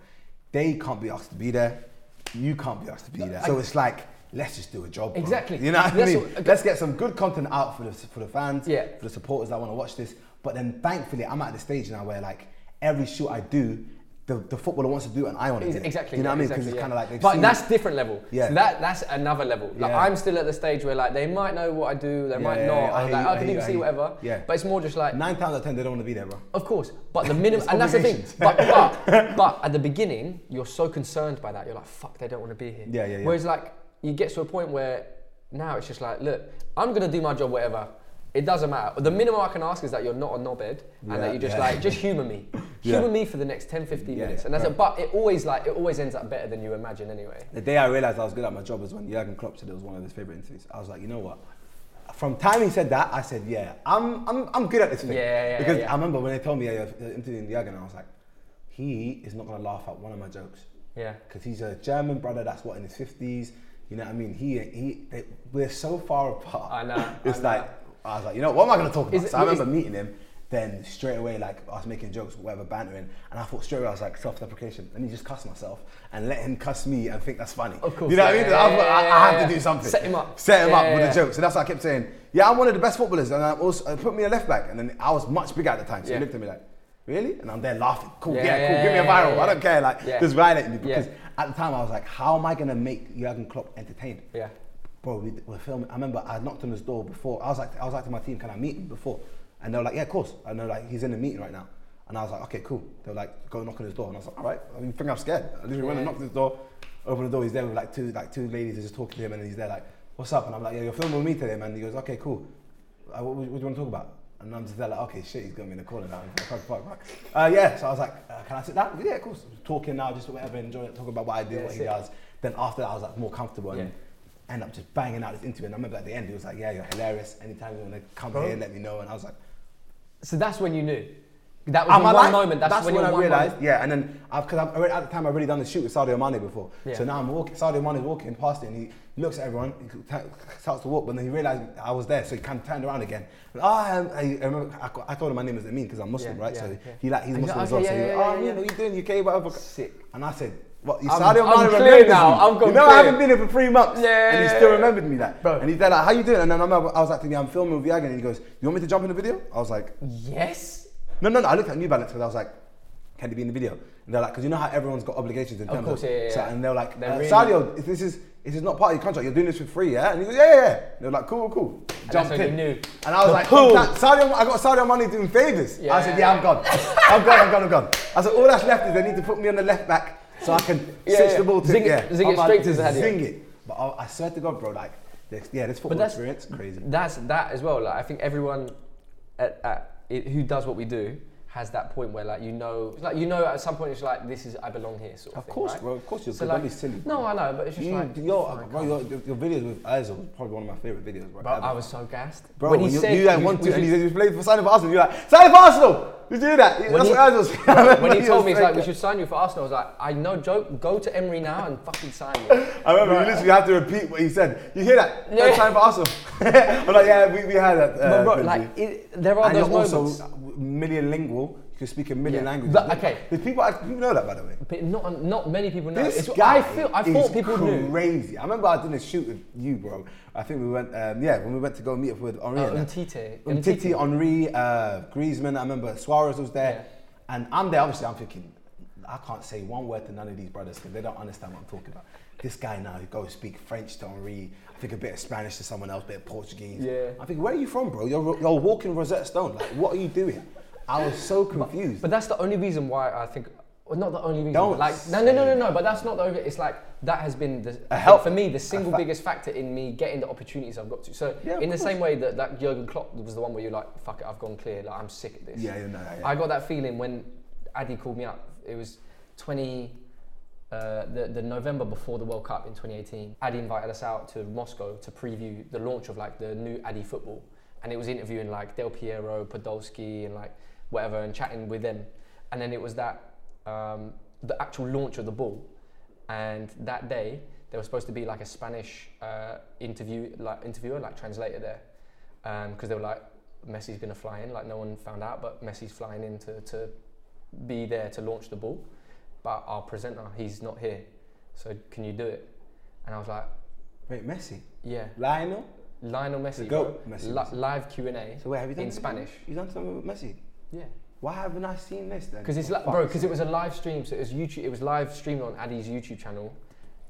They can't be asked to be there. You can't be asked to be there. So it's like. Let's just do a job. bro. Exactly. You know what I That's mean? what- Let's get some good content out for the for the fans, Yeah. for the supporters that want to watch this. But then, thankfully, I'm at the stage now where like every shoot I do, the, the footballer wants to do it, and I want to do it. Exactly. You know yeah, what I mean? Exactly, it's yeah. kind of like But that's it. different level. Yeah. So that that's another level. Like Yeah. I'm still at the stage where like they might know what I do, they might not. I like you, I I can even see whatever. Yeah. But it's more just like nine times out of ten they don't want to be there, bro. Of course, but the minimum, and that's the thing. But, but but at the beginning, you're so concerned by that. You're like, fuck, they don't want to be here. Yeah, yeah, yeah. Whereas like you get to a point where now it's just like, look, I'm gonna do my job, whatever. It doesn't matter. The minimum I can ask is that you're not a knobhead and Yeah, that you just yeah. like just humour me, Yeah. humour me for the next 10, 15 Yeah, minutes, and that's it. But it always like it always ends up better than you imagine anyway. The day I realized I was good at my job was when Jurgen Klopp said it was one of his favorite interviews. I was like, you know what? From time he said that, I said, yeah, I'm, I'm, I'm good at this thing. Yeah, yeah, Because yeah. I remember when they told me uh, yeah, you're interviewing Jurgen, I was like, he is not gonna laugh at one of my jokes Yeah. because he's a German brother that's what in his fifties. You know what I mean? He, he, they, we're so far apart. I know, It's I know. like I was like, you know, what am I gonna talk about? It- so I is- remember meeting him. Then straight away, like I was making jokes, whatever, bantering, and I thought straight away I was like self-deprecation. Let me just cuss myself and let him cuss me and think that's funny. Of course, you know what I mean? yeah, I, thought, I, yeah, I have yeah. to do something. Set him up. Set him Yeah, up yeah, with yeah. the jokes. So that's why I kept saying, yeah, I'm one of the best footballers, and I also uh, put me a left back, and then I was much bigger at the time. So Yeah. he looked at me like, really? And I'm there laughing. Cool, yeah, Yeah, cool. Give me a viral. yeah, I don't care. Like yeah. just violate me Yeah. because at the time I was like, how am I gonna make Jurgen Klopp entertained? Yeah. Bro, we were filming. I remember I knocked on his door before. I was like, I was like to my team, can I meet him before? And they were like, yeah, of course. And they're like, he's in a meeting right now. And I was like, okay, cool. They were like, go knock on his door. And I was like, all right. I mean, think I'm scared. I literally went and knocked on his door, opened the door. He's there with like two, like two ladies just talking to him, and he's there like, what's up? And I'm like, yeah, you're filming with me today, man. And he goes, okay, cool. Uh, what, what do you want to talk about? And I'm just there like, okay, shit, he's got me in the corner now. Fuck, fuck, fuck. Uh, yeah, so I was like, uh, can I sit down? Yeah, of course. Talking now, just whatever, enjoying it, talking about what I do, Yeah, what he sick. does. Then after that, I was like more comfortable. And Yeah. End up just banging out this interview. And I remember at the end, he was like, "Yeah, you're hilarious. Anytime you want to come Bro. here, let me know." And I was like, So that's when you knew. That was Am one like- moment. That's, when, when I one realized. moment. Yeah, and then because I've already, at the time I've already done the shoot with Sadio Mane before. Yeah. So now I'm walking. Sadio Mane's walking past it, and he looks at everyone. He t- starts to walk, but then he realized I was there, so he kind of turned around again. And, oh, I, I remember I, I told him my name was Amin because I'm Muslim, Yeah, right? yeah, so yeah. he like he's Muslim like, as well. okay, so yeah, he, yeah, oh, yeah, Amin, yeah. what are you doing? UK, whatever. Sick. And I said, You I'm- Sadio I'm Mane remembers now, me. I'm you know, I haven't been here for three months, Yeah, and he still remembered me that. Bro. And he's there like, how you doing? And then I remember I was like, I'm filming with Jurgen, and he goes, you want me to jump in the video? I was like, Yes. no, no, no. I looked at New Balance because I was like, can he be in the video? And they're like, because you know how everyone's got obligations in terms Of course, yeah, yeah, So, and they're like, They're uh, really- Sadio, this is this is not part of your contract. You're doing this for free, yeah? And he goes, yeah, yeah, yeah. They're like, cool, cool. Jumped when in. knew. And I was The like, that, Sadio, I got Sadio money doing favors. I said, Yeah. yeah, I'm gone. I'm gone, I'm gone, I'm gone. I said, all that's left is they need to put me on the left back so I can Yeah, switch yeah. the ball to Zing it- yeah. zing it straight to Sadio. Zing it. But I, I swear to God, bro, like, this, yeah, this football experience, crazy. That's that as well. Like I think everyone at, at it, who does what we do has that point where like you know, like you know at some point it's like this is I belong here sort of, Of thing, course, right? bro. Of course, you're So like, be silly. no, I know, but it's just You, like your, bro, your, your, videos with Ozil was probably one of my favorite videos, bro. Bro. I was so gassed. Bro, when he you, said, you like one, two, and he said he played for signing for Arsenal. You're like, sign for Arsenal. You do that. When That's he- what. I remember when he told me, he's like, we should sign you for Arsenal, I was like, I know, joke, go to Emery now and fucking sign me. I remember you literally had to repeat what he said. You hear that? Yeah. Sign for Arsenal. I'm like, yeah, we, we had that. Uh, bro, like, it, there are and those also moments. Million lingual. You can speak a million Yeah. languages. Okay. There's people, I- people know that, by the way. But not, not many people know. This It's- guy I feel, I is thought people knew. crazy. I remember I did a shoot with you, bro. I think we went, um, yeah, when we went to go meet up with Henri. Uh. Umtiti. Umtiti, Henri, uh, Griezmann. I remember Suarez was there, and I'm there. Obviously, I'm thinking, I can't say one word to none of these brothers because they don't understand what I'm talking about. This guy now, he goes speak French to Henri. I think a bit of Spanish to someone else, a bit of Portuguese. Yeah. I think, where are you from, bro? You're, you're walking Rosetta Stone. Like, what are you doing? I was so confused. But that's the only reason why I think, well, not the only reason. Don't like, no, no, no, no, no. But that's not the only. It's like that has been the A help. for me the single fa- biggest factor in me getting the opportunities I've got to. So Yeah, in the course. same way that that Jurgen Klopp was the one where you're like, fuck it, I've gone clear. Like I'm sick of this. yeah, yeah, no, yeah. I got that feeling when Addy called me up. It was 20, uh, the, the November before the World Cup in 2018. Adi invited us out to Moscow to preview the launch of like the new Adi football. And it was interviewing like Del Piero, Podolski, and like whatever, and chatting with them. And then it was that, um, the actual launch of the ball. And that day, there was supposed to be like a Spanish uh, interview, like interviewer, like translator there, because they were like, Messi's gonna fly in. Like no one found out, but Messi's flying in to, to be there to launch the ball. But our presenter, he's not here. So can you do it? And I was like, Wait, Messi, yeah, Lionel. Lionel Messi, The. GOAT, Messi, Li- Messi. live Q and A So wait, have you done in Spanish. You done something with Messi? Yeah, Why haven't I seen this then? because it's like, bro, because it was a live stream, so it was YouTube. It was live streamed on Addy's YouTube channel.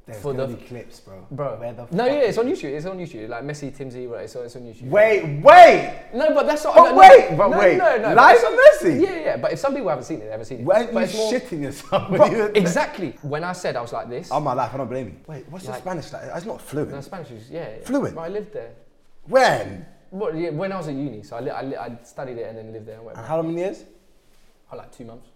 There's for the- clips, bro. Bro, Where the no, yeah, it's on? YouTube. It's on YouTube. Like Messi, Timsy, right? It's on, it's on YouTube. Wait, wait! No, but that's not. But no, no, wait, but no, wait. No, no, Live but on Messi? Yeah, yeah. But if some people haven't seen it, they haven't seen it. Weren't but you more- shitting yourself? Bro, you exactly. When I said I was like this, All my life, I don't blame you. Wait, what's Like- the Spanish like? It's not fluent. no, Spanish is yeah, yeah. Fluent? Bro, I lived there. when? Well, yeah, when I was at uni, so I, li- I, li- I studied it and then lived there and And how many years? I like two months.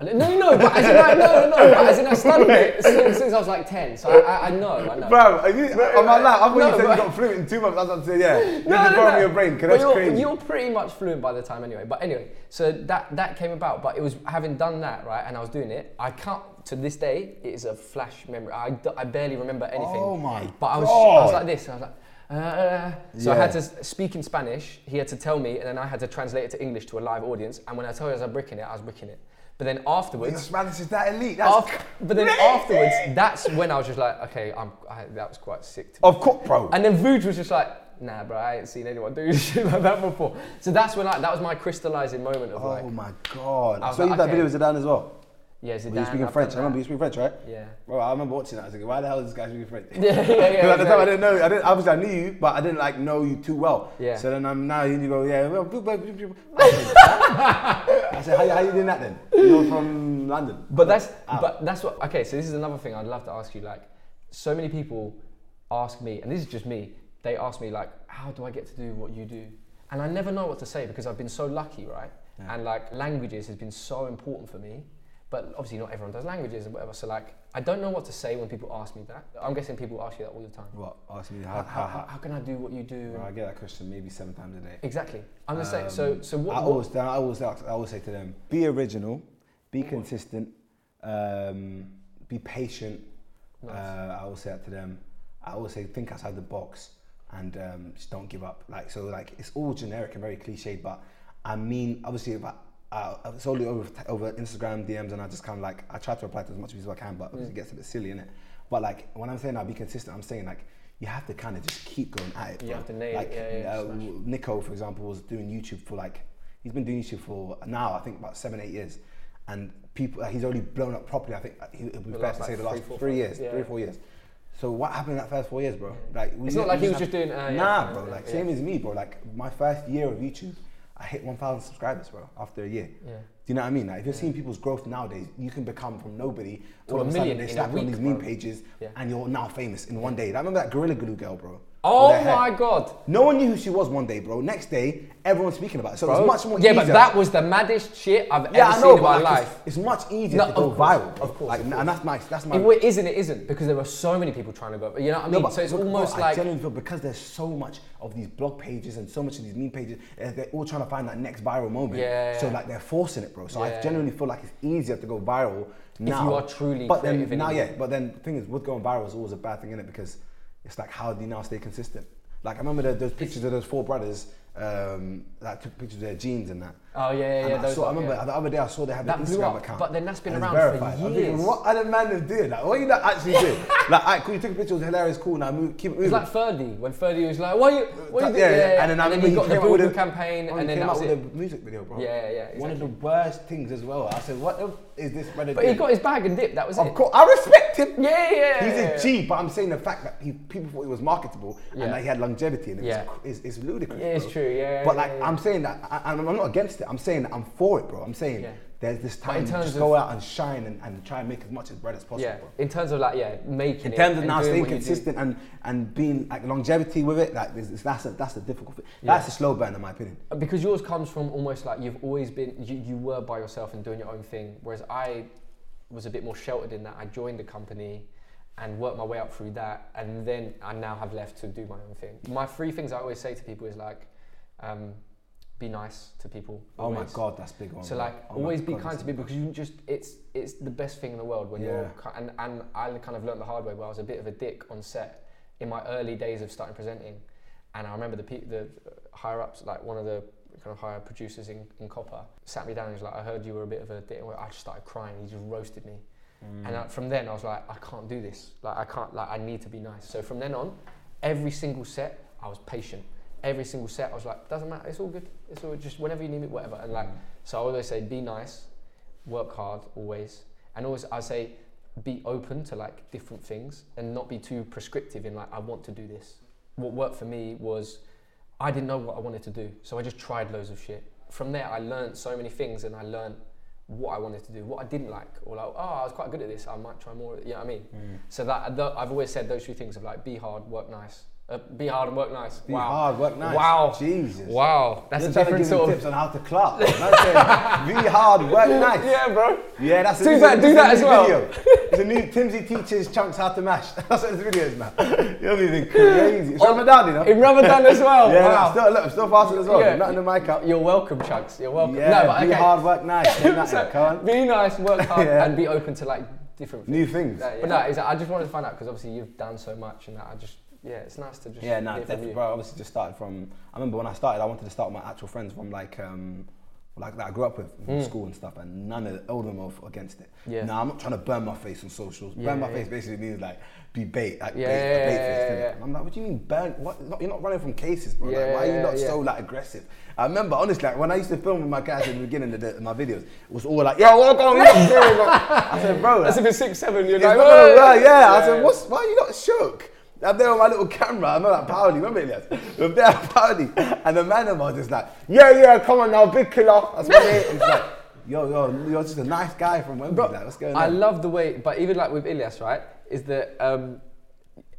I li- No, no, but as in, like, no, no, no, but as in I studied it since, since I was like ten, so I, I, I know, I know. Bro, are you, am my life, I thought No, you said but- you got fluent in two months. I was about to say, yeah. You No, just no, borrowed no. me your brain, because But that's you're, crazy. You're pretty much fluent by the time anyway. But anyway, so that that came about. But it was having done that right, and I was doing it. I can't to this day. It is a flash memory. I, I barely remember anything. Oh my But I was I was like this. I was like. Uh, so I had to speak in Spanish. He had to tell me, and then I had to translate it to English to a live audience. And when I told you I was bricking it, I was bricking it. But then afterwards, Spanish is that elite. But then afterwards, that's when I was just like, okay, I'm, I, that was quite sick. To Of course, bro. and then Vuj was just like, nah, bro, I ain't seen anyone do shit like that before. So that's when I, that was my crystallizing moment of oh like, Oh my god. I was So like, that okay. video with Zidane as well? Yeah, Zidane. You speaking French? I remember you speaking French, right? Yeah. Bro, I remember watching that. I was like, why the hell is this guy speaking French? Yeah, yeah, yeah. Because at the time I didn't know, I didn't, obviously I knew you, but I didn't like know you too well. Yeah. So then I'm now you go, yeah. Well. I said, how, you- how you doing that then? You're from London. But that's Ah. but that's what okay, so this is another thing I'd love to ask you. Like so many people ask me, and this is just me, they ask me like, how do I get to do what you do? And I never know what to say because I've been so lucky, right? Yeah. And like languages has been so important for me But obviously, not everyone does languages and whatever. So like, I don't know what to say when people ask me that. I'm guessing people ask you that all the time. What? Ask me How, how, how, how, can I do what you do? Bro, I get that question maybe seven times a day. Exactly. I'm just saying. So Um, so what? I always, I always, ask, I always say to them: be original, be consistent, um, be patient. Nice. Uh, I always say that to them. I always say think outside the box and um, just don't give up. Like so, like it's all generic and very cliched, but I mean, obviously, if I, uh, it's only over over Instagram DMs, and I just kind of like I try to reply to as much of it as I can, but obviously it gets a bit silly in it. But like when I'm saying I'll be consistent, I'm saying like you have to kind of just keep going at it. You bro. have to nail it, like, yeah, yeah, uh. Niko, for example, was doing YouTube for like he's been doing YouTube for now I think about seven eight years, and people he's only blown up properly. I think he, it would be fair to say the three, last four, three years, yeah. three four years. So what happened in that first four years, bro? Like we It's not like he was just doing, uh, nah, bro. Like same as me, bro. Like my first year of YouTube, I hit 1,000 subscribers, bro. After a year. Yeah. Do you know what I mean? Like if you're seeing people's growth nowadays, you can become from nobody To all a of a sudden million they in a slap you on these meme pages, Yeah. and you're now famous in one day. I remember that Gorilla Glue girl, bro? Oh my god. No one knew who she was one day, bro. Next day, everyone's speaking about it. So Bro. it's much more yeah, easier. but that was the maddest shit I've yeah, ever I seen in my like, life. It's, it's much easier No, to go course, viral, of course, Like, of and that's my that's my. It wa- isn't. It isn't because there were so many people trying to go. You know what I mean? but so it's look, almost bro, like I genuinely feel because there's so much of these blog pages and so much of these meme pages, uh, they're all trying to find that next viral moment. Yeah, So like they're forcing it, bro. So I genuinely feel like it's easier to go viral now. If you are truly But then creative in now, yeah. But then the thing is, with going viral is always a bad thing in it because it's like how do you now stay consistent? Like I remember those pictures of those four brothers um, that took pictures of their jeans and that. Oh yeah, yeah. Yeah I, saw, I remember yeah. the other day I saw they had That an Instagram up, account. but then that's been around for verified. I'm thinking, years. what other man is doing that? What are you not actually doing? like, alright, cool, you took a picture, it was hilarious, cool, now move, keep it moving. It's like Ferdy when Ferdy was like, "What are you? What are you Yeah, doing?" yeah, and then I and then he he got the came out with Voodoo a- campaign, Bro, and he then came that out was with it. music video, bro. Yeah, yeah, One of the worst things as well. I said, what the- is this brother But he got his bag and dip. That was Of it. course, I respect him. Yeah, yeah. He's a G, but I'm saying the fact that he, people thought he was marketable and that he had longevity in it Yeah. is, ludicrous. Yeah, it's true, yeah, But like. I'm saying that, I, I'm I'm not against it. I'm saying I'm for it, bro. I'm saying Yeah. there's this time to just go out and shine and, and try and make as much as bread as possible, Yeah, bro. in terms of like yeah, making In it. terms of now staying what you do. consistent and, and being like longevity with it, like this, that's a, that's the difficult thing. Yeah. That's a slow burn, in my opinion. because yours comes from almost like you've always been you, you were by yourself and doing your own thing whereas i was a bit more sheltered in that i joined the company and worked my way up through that and then i now have left to do my own thing my three things i always say to people is like um, be nice to people Oh my god, that's big one. so like Oh always be God, kind to people because you just it's it's the best thing in the world when you're Yeah. and and I kind of learned the hard way where I was a bit of a dick on set in my early days of starting presenting. And I remember the pe- the higher ups like one of the kind of higher producers in, in Copa sat me down and was like I heard you were a bit of a dick. And I just started crying. He just roasted me. And Mm. I, from then I was like I can't do this. Like I can't like I need to be nice. So from then on every single set I was patient every single set I was like doesn't matter it's all good it's all just whenever you need me whatever and like so I always say be nice, work hard always, and always I say be open to like different things and not be too prescriptive in like I want to do this. What worked for me was I didn't know what I wanted to do, so I just tried loads of shit. From there, I learned so many things, and I learned what I wanted to do, what I didn't like, or like, oh, I was quite good at this, I might try more. You know what I mean? Mm. So that th- I've always said those three things of like be hard, work nice. Uh, be hard and work nice. Be wow. hard, work nice. Wow. Jesus. Wow, that's You're a to different him sort of. tips on how to clap. That's it. Be hard, work nice. Yeah, bro. Yeah, that's Do a, that- do that as well. Video. It's a new Timsy teaches Chunkz how to mash. That's what this video is now. You're moving crazy. It's Ramadan, you know. In Ramadan as well. yeah, wow. I'm still, look, I'm still fasting as well. Yeah. Nothing to mic up. You're welcome, Chunkz. You're welcome. Yeah, no, but be hard, work nice. So. Be nice, work hard, Yeah. and be open to like different things. New things. Yeah, yeah. But no, it's, I just wanted to find out because obviously you've done so much, and that I just yeah, it's nice to just Yeah, no, definitely, bro. Obviously, just started from. I remember when I started, I wanted to start with my actual friends from like, um, like that I grew up with in school and stuff, and none of all of them were against it. Yeah. No, I'm not trying to burn my face on socials. Yeah, burn my yeah, face basically means like be bait, like Yeah, bait, yeah, bait yeah, face. yeah, yeah. I'm like, what do you mean burn? What? You're not running from cases, bro. Like, why are you not so like aggressive? I remember honestly, like when I used to film with my guys in the beginning of the, my videos, it was all like, yo, what going on? I said, bro, As like, if it's six seven, you're like, "Hey!" work, yeah. I said, what's, why are you not shook? I'm there on my little camera. I'm not like, Pauli, remember Ilyas? We're there at Pauli. And the man of was just like, yeah, yeah, come on now, big killer. That's name. I'm just like, yo, yo, you're just a nice guy from Wembley. Bro, like, what's going I love the way, but even like with Ilyas, right, is that um,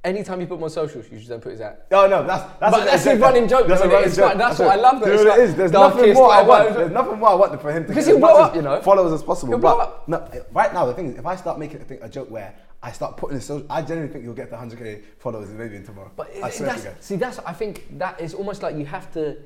Anytime you put him on socials, you just don't put his at. Oh no, that's that's But that's a running joke, That's a running joke. like- that's what I love, though. Do you It's know what it like is? There's nothing more I want. There's nothing more I want for him to Because get as blow much up, as you know? followers as possible. But no, right now the thing is, if I start making a, thing, a joke where I start putting in social, I genuinely think you'll get the 100k followers maybe in tomorrow. But I swear that's, to God. see, that's I think that is almost like you have to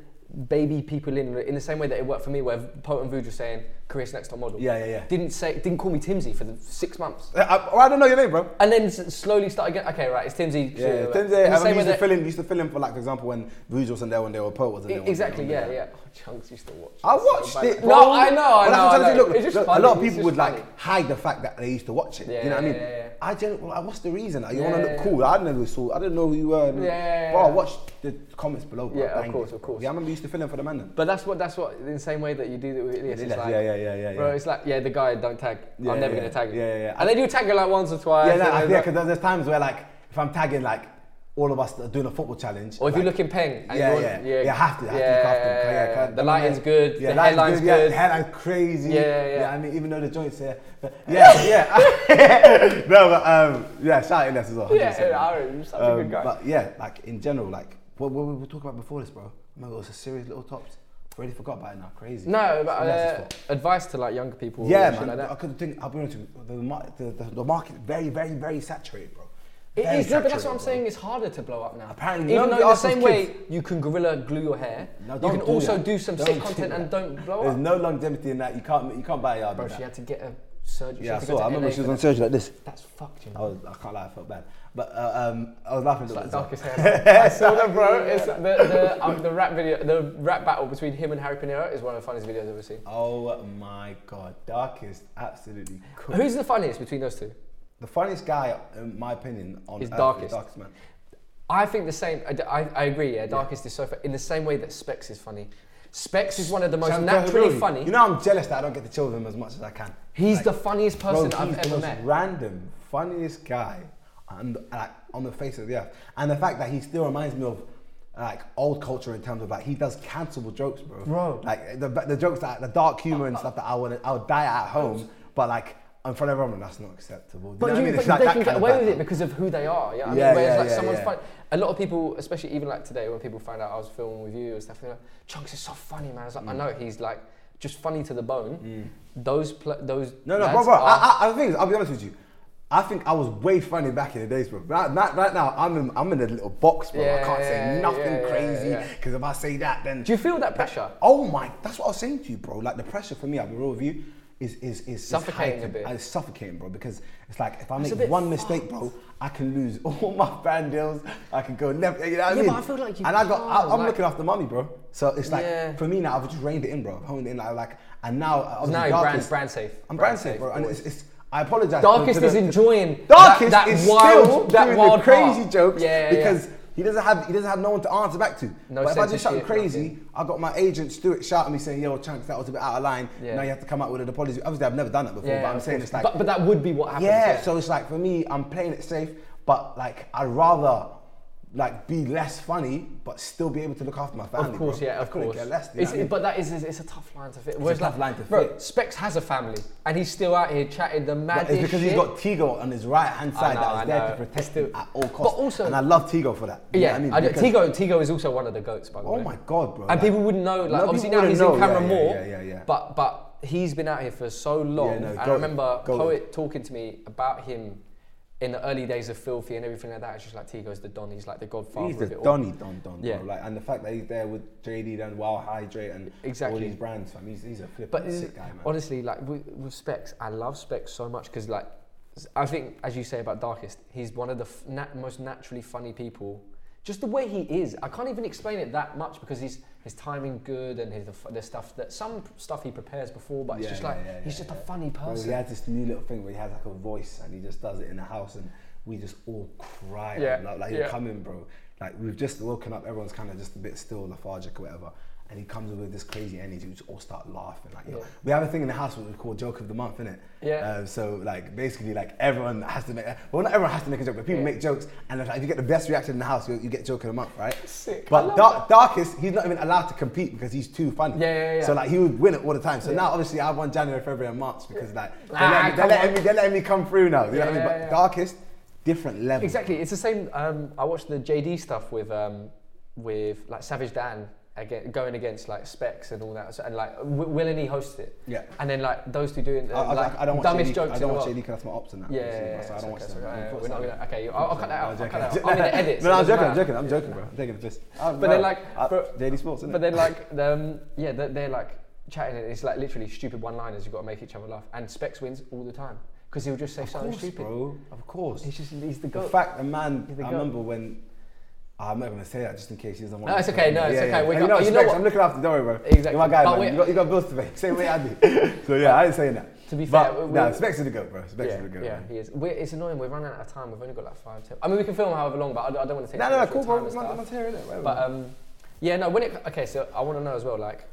baby people in in the same way that it worked for me, where Potent Vuj was saying career's next top model. Yeah, yeah, yeah. Didn't say, didn't call me Timsy for the six months, I, I, I don't know your name, bro. and then slowly started getting okay, right, it's Timsy. Yeah, In Tim's the I same remember way used to fill in, used to fill in for like, for example, when Vuj wasn't there when they were Poet wasn't there. When they Exactly, yeah, there. yeah. Oh, Chunkz used to watch. I it so watched it. Bro. No, I know, I know. I'm I trying to say. know. Look, It's just look, funny. a lot of people would funny. like hide the fact that they used to watch it. Yeah, you know what I mean? I genuinely, like, what's the reason? Like, you Yeah, want to look cool. I never saw. I didn't know who you were. Yeah, yeah, I watched the comments below. Bro. Yeah, of course, of course. Yeah, I remember you used to fill in for the man. Then. But that's what that's what in the same way that you do it with Ilyas. It's Yeah, like, yeah, yeah, yeah, yeah. Bro, it's like yeah, the guy don't tag. Yeah, I'm never yeah, gonna tag him. yeah, yeah, yeah. And then you tag him like once or twice. Yeah, and then yeah, because there's times where like if I'm tagging like all of us that are doing a football challenge. Or if like, you look in Peng. and Yeah, you yeah, yeah, yeah. Have to, have yeah, to, have to. yeah, Yeah, yeah. The lighting's good. Yeah, the headline's good. Yeah, good. the headline's crazy. Yeah, yeah, yeah. I mean, even though the joints there, but yeah, yeah. no, but um, yeah, shout out Ilyas as well. Yeah, yeah, Aaron, you're such a Um, good guy. But yeah, like in general, like what, what we were talking about before this, bro. Remember, it was a serious little tops. Already forgot about it now. Crazy. No, but uh, advice to like younger people. Yeah, man. Like I could think. I'll be honest with you. The, the, the, the market very, very, very saturated, bro. It is, no, but that's what I'm saying. It's harder to blow up now. Apparently, even though the in the same way kids- you can gorilla glue your hair, No, you can do also that. do some Don't sick content that. and don't blow There's up. There's no longevity in that. You can't. You can't buy a yard. Bro, she that. had to get a surgery. she Yeah, I to saw. I remember she was on surgery like this. That's fucked, you I was. I can't lie. I felt bad. But uh, um, I was laughing. It's like darkest hair. I saw that, bro. It's the the, um, the rap video, the rap battle between him and Harry Pinero is one of the funniest videos I've ever seen. Oh my god, darkest, absolutely cool. Who's the funniest between those two? The funniest guy, in my opinion, on Is earth Darkest. darkest man. I think the same. I, I, I agree. Yeah, Darkest is so fu- in the same way that Specs is funny. Specs is one of the most naturally funny. You know, I'm jealous that I don't get to chill with him as much as I can. he's Like, the funniest person Bro, I've he's the ever most met. random, funniest guy on, like, on the face of the earth. And the fact that he still reminds me of like old culture in terms of like he does cancelable jokes, bro. Bro. Like the, the jokes that the dark humor and stuff that I would I would die at home, but like in front of everyone that's not acceptable. But, you know you, mean? but like they can get away with it because of who they are. Yeah, I mean, Yeah, whereas yeah, like yeah, someone's yeah. fun. A lot of people, especially even like today, when people find out I was filming with you and stuff, they're like, "Chunkz is so funny, man." I was like, Mm. I know he's like just funny to the bone. Those pl- those No, no, bro, bro. I, I, the thing is, I'll be honest with you. I think I was way funny back in the days, bro. Right, right, right now, I'm in, I'm in a little box, bro. I can't say nothing yeah, yeah, crazy yeah. because if I say that, then Do you feel that pressure? Oh my, that's what I was saying to you, bro. Like the pressure for me, I'll be real with you, is is is is Suffocating a bit. And It's suffocating, bro, because it's like if I It's make one mistake, bro, I can lose all my brand deals. I can go left. You know what I Yeah, mean? but I feel like you And I got, I, I'm like- looking after money, bro. So it's like Yeah. for me now, I've just reined it in, bro. I've honed it in, like, like and now, uh, obviously, now you're brand, brand safe. I'm brand safe, bro, and it's, it's I apologize. Darkest to is the- enjoying Darkest that, that is wild, still that doing wild the crazy part. jokes Yeah, yeah, because yeah. He doesn't have he doesn't have no one to answer back to. No but if I do something crazy, nothing. I got my agent Stuart shouting me saying, "Yo, Chunkz, that was a bit out of line. Yeah. Now you have to come out with an apology." Obviously, I've never done that before, Yeah, but I'm saying it's like, but, but that would be what happens. yeah, So it's like for me, I'm playing it safe, but like I'd rather like be less funny, but still be able to look after my family. Of course, bro. yeah, of course. less, you know I mean? But that is, it's a tough line to fit. Whereas tough like, line to bro, fit. Specs has a family, and he's still out here chatting the But it's because shit. he's got Tigo on his right hand side know, that I there know. to protect Still- him at all costs. But also- and I love Tigo for that. You know yeah, I mean? I do- Tigo, Tigo is also one of the goats, by the oh way. Oh my god, bro! And like- people wouldn't know. Like obviously now he's wouldn't in know, camera yeah, more. yeah, yeah, yeah. But but he's been out here for so long. Yeah, no, and I remember poet talking to me about him in the early days of Filthy and everything like that. It's just like Tigo's the Don. He's like the godfather He's the of it all. Donny Don Don, Yeah. bro. Like, and the fact that he's there with JD and Wild Hydrate and Exactly. all these brands, fam. He's, he's a flipping But is- sick guy, man. honestly, like with, with Specs, I love Specs so much because, like, I think as you say about Darkest, he's one of the f- nat- most naturally funny people. Just the way he is, I can't even explain it that much because he's his timing good and his the, the stuff that some stuff he prepares before, but it's Yeah, just like yeah, he's yeah, just yeah. a funny person. he has this new little thing where he has like a voice and he just does it in the house and we just all cry. Yeah, Like, like he'll come in, bro. Like we've just woken up, everyone's kind of just a bit still, lethargic or whatever. And he comes with this crazy energy, we just all start laughing. Like, Yeah. we have a thing in the house what we call joke of the month, innit? Yeah. Uh, so like basically, like everyone has to make. Well, not everyone has to make a joke, but people Yeah. make jokes, and if, like, if you get the best reaction in the house, you, you get joke of the month, right? Sick. But dark, darkest, he's not even allowed to compete because he's too funny. Yeah, yeah, yeah. So like he would win it all the time. So Yeah. now obviously I won January, February, and March because like they're, Ah, letting, me, they're, come letting me, they're letting me come through now. You know what I mean? Yeah, But yeah. darkest, different level. Exactly. It's the same. Um, I watched the JD stuff with um, with like Savage Dan again, going against like Specs and all that, so, and like W- Will and he hosted it, Yeah. and then like those two doing uh, I, I, like I don't dumbest JD, jokes I don't watch. JD because that's my ops and that. Yeah, yeah, yeah, so I don't okay, watch them. okay. Uh, put we're not gonna. Okay, I'll, I'll cut that out. I'll I'm cut that joking. out. I'm in the edits. No, I'm joking. I'm joking. I'm joking, bro. I'm taking the piss. But then like, Uh, JD Sports, innit? but then like, um, yeah, they're, like chatting. And it's like literally stupid one-liners. You've got to make each other laugh. And Specs wins all the time because he'll just say of something course, stupid. bro. Of course. He's just he's the The fact, a man, the I goat. remember when. I'm not gonna say that just in case he doesn't want. No, it's to okay, no, it's Yeah, okay, yeah. we And got- you know, you know Specs, what? I'm looking after. Don't worry, bro. Exactly. You're my guy, But man. You got, you got bills to pay. Same way I do. so yeah, I ain't saying that. To be fair, we- nah, Specs is the goat, bro. Specs yeah, is the goat. yeah, man. he is. We're, it's annoying. We're running out of time. We've only got like five, ten. I mean, we can film however long, but I don't, I don't want to take. No, no, no, cool, bro. time and Man, stuff. man's it. whatever. But um, yeah, no. When it okay, so I want to know as well. Like,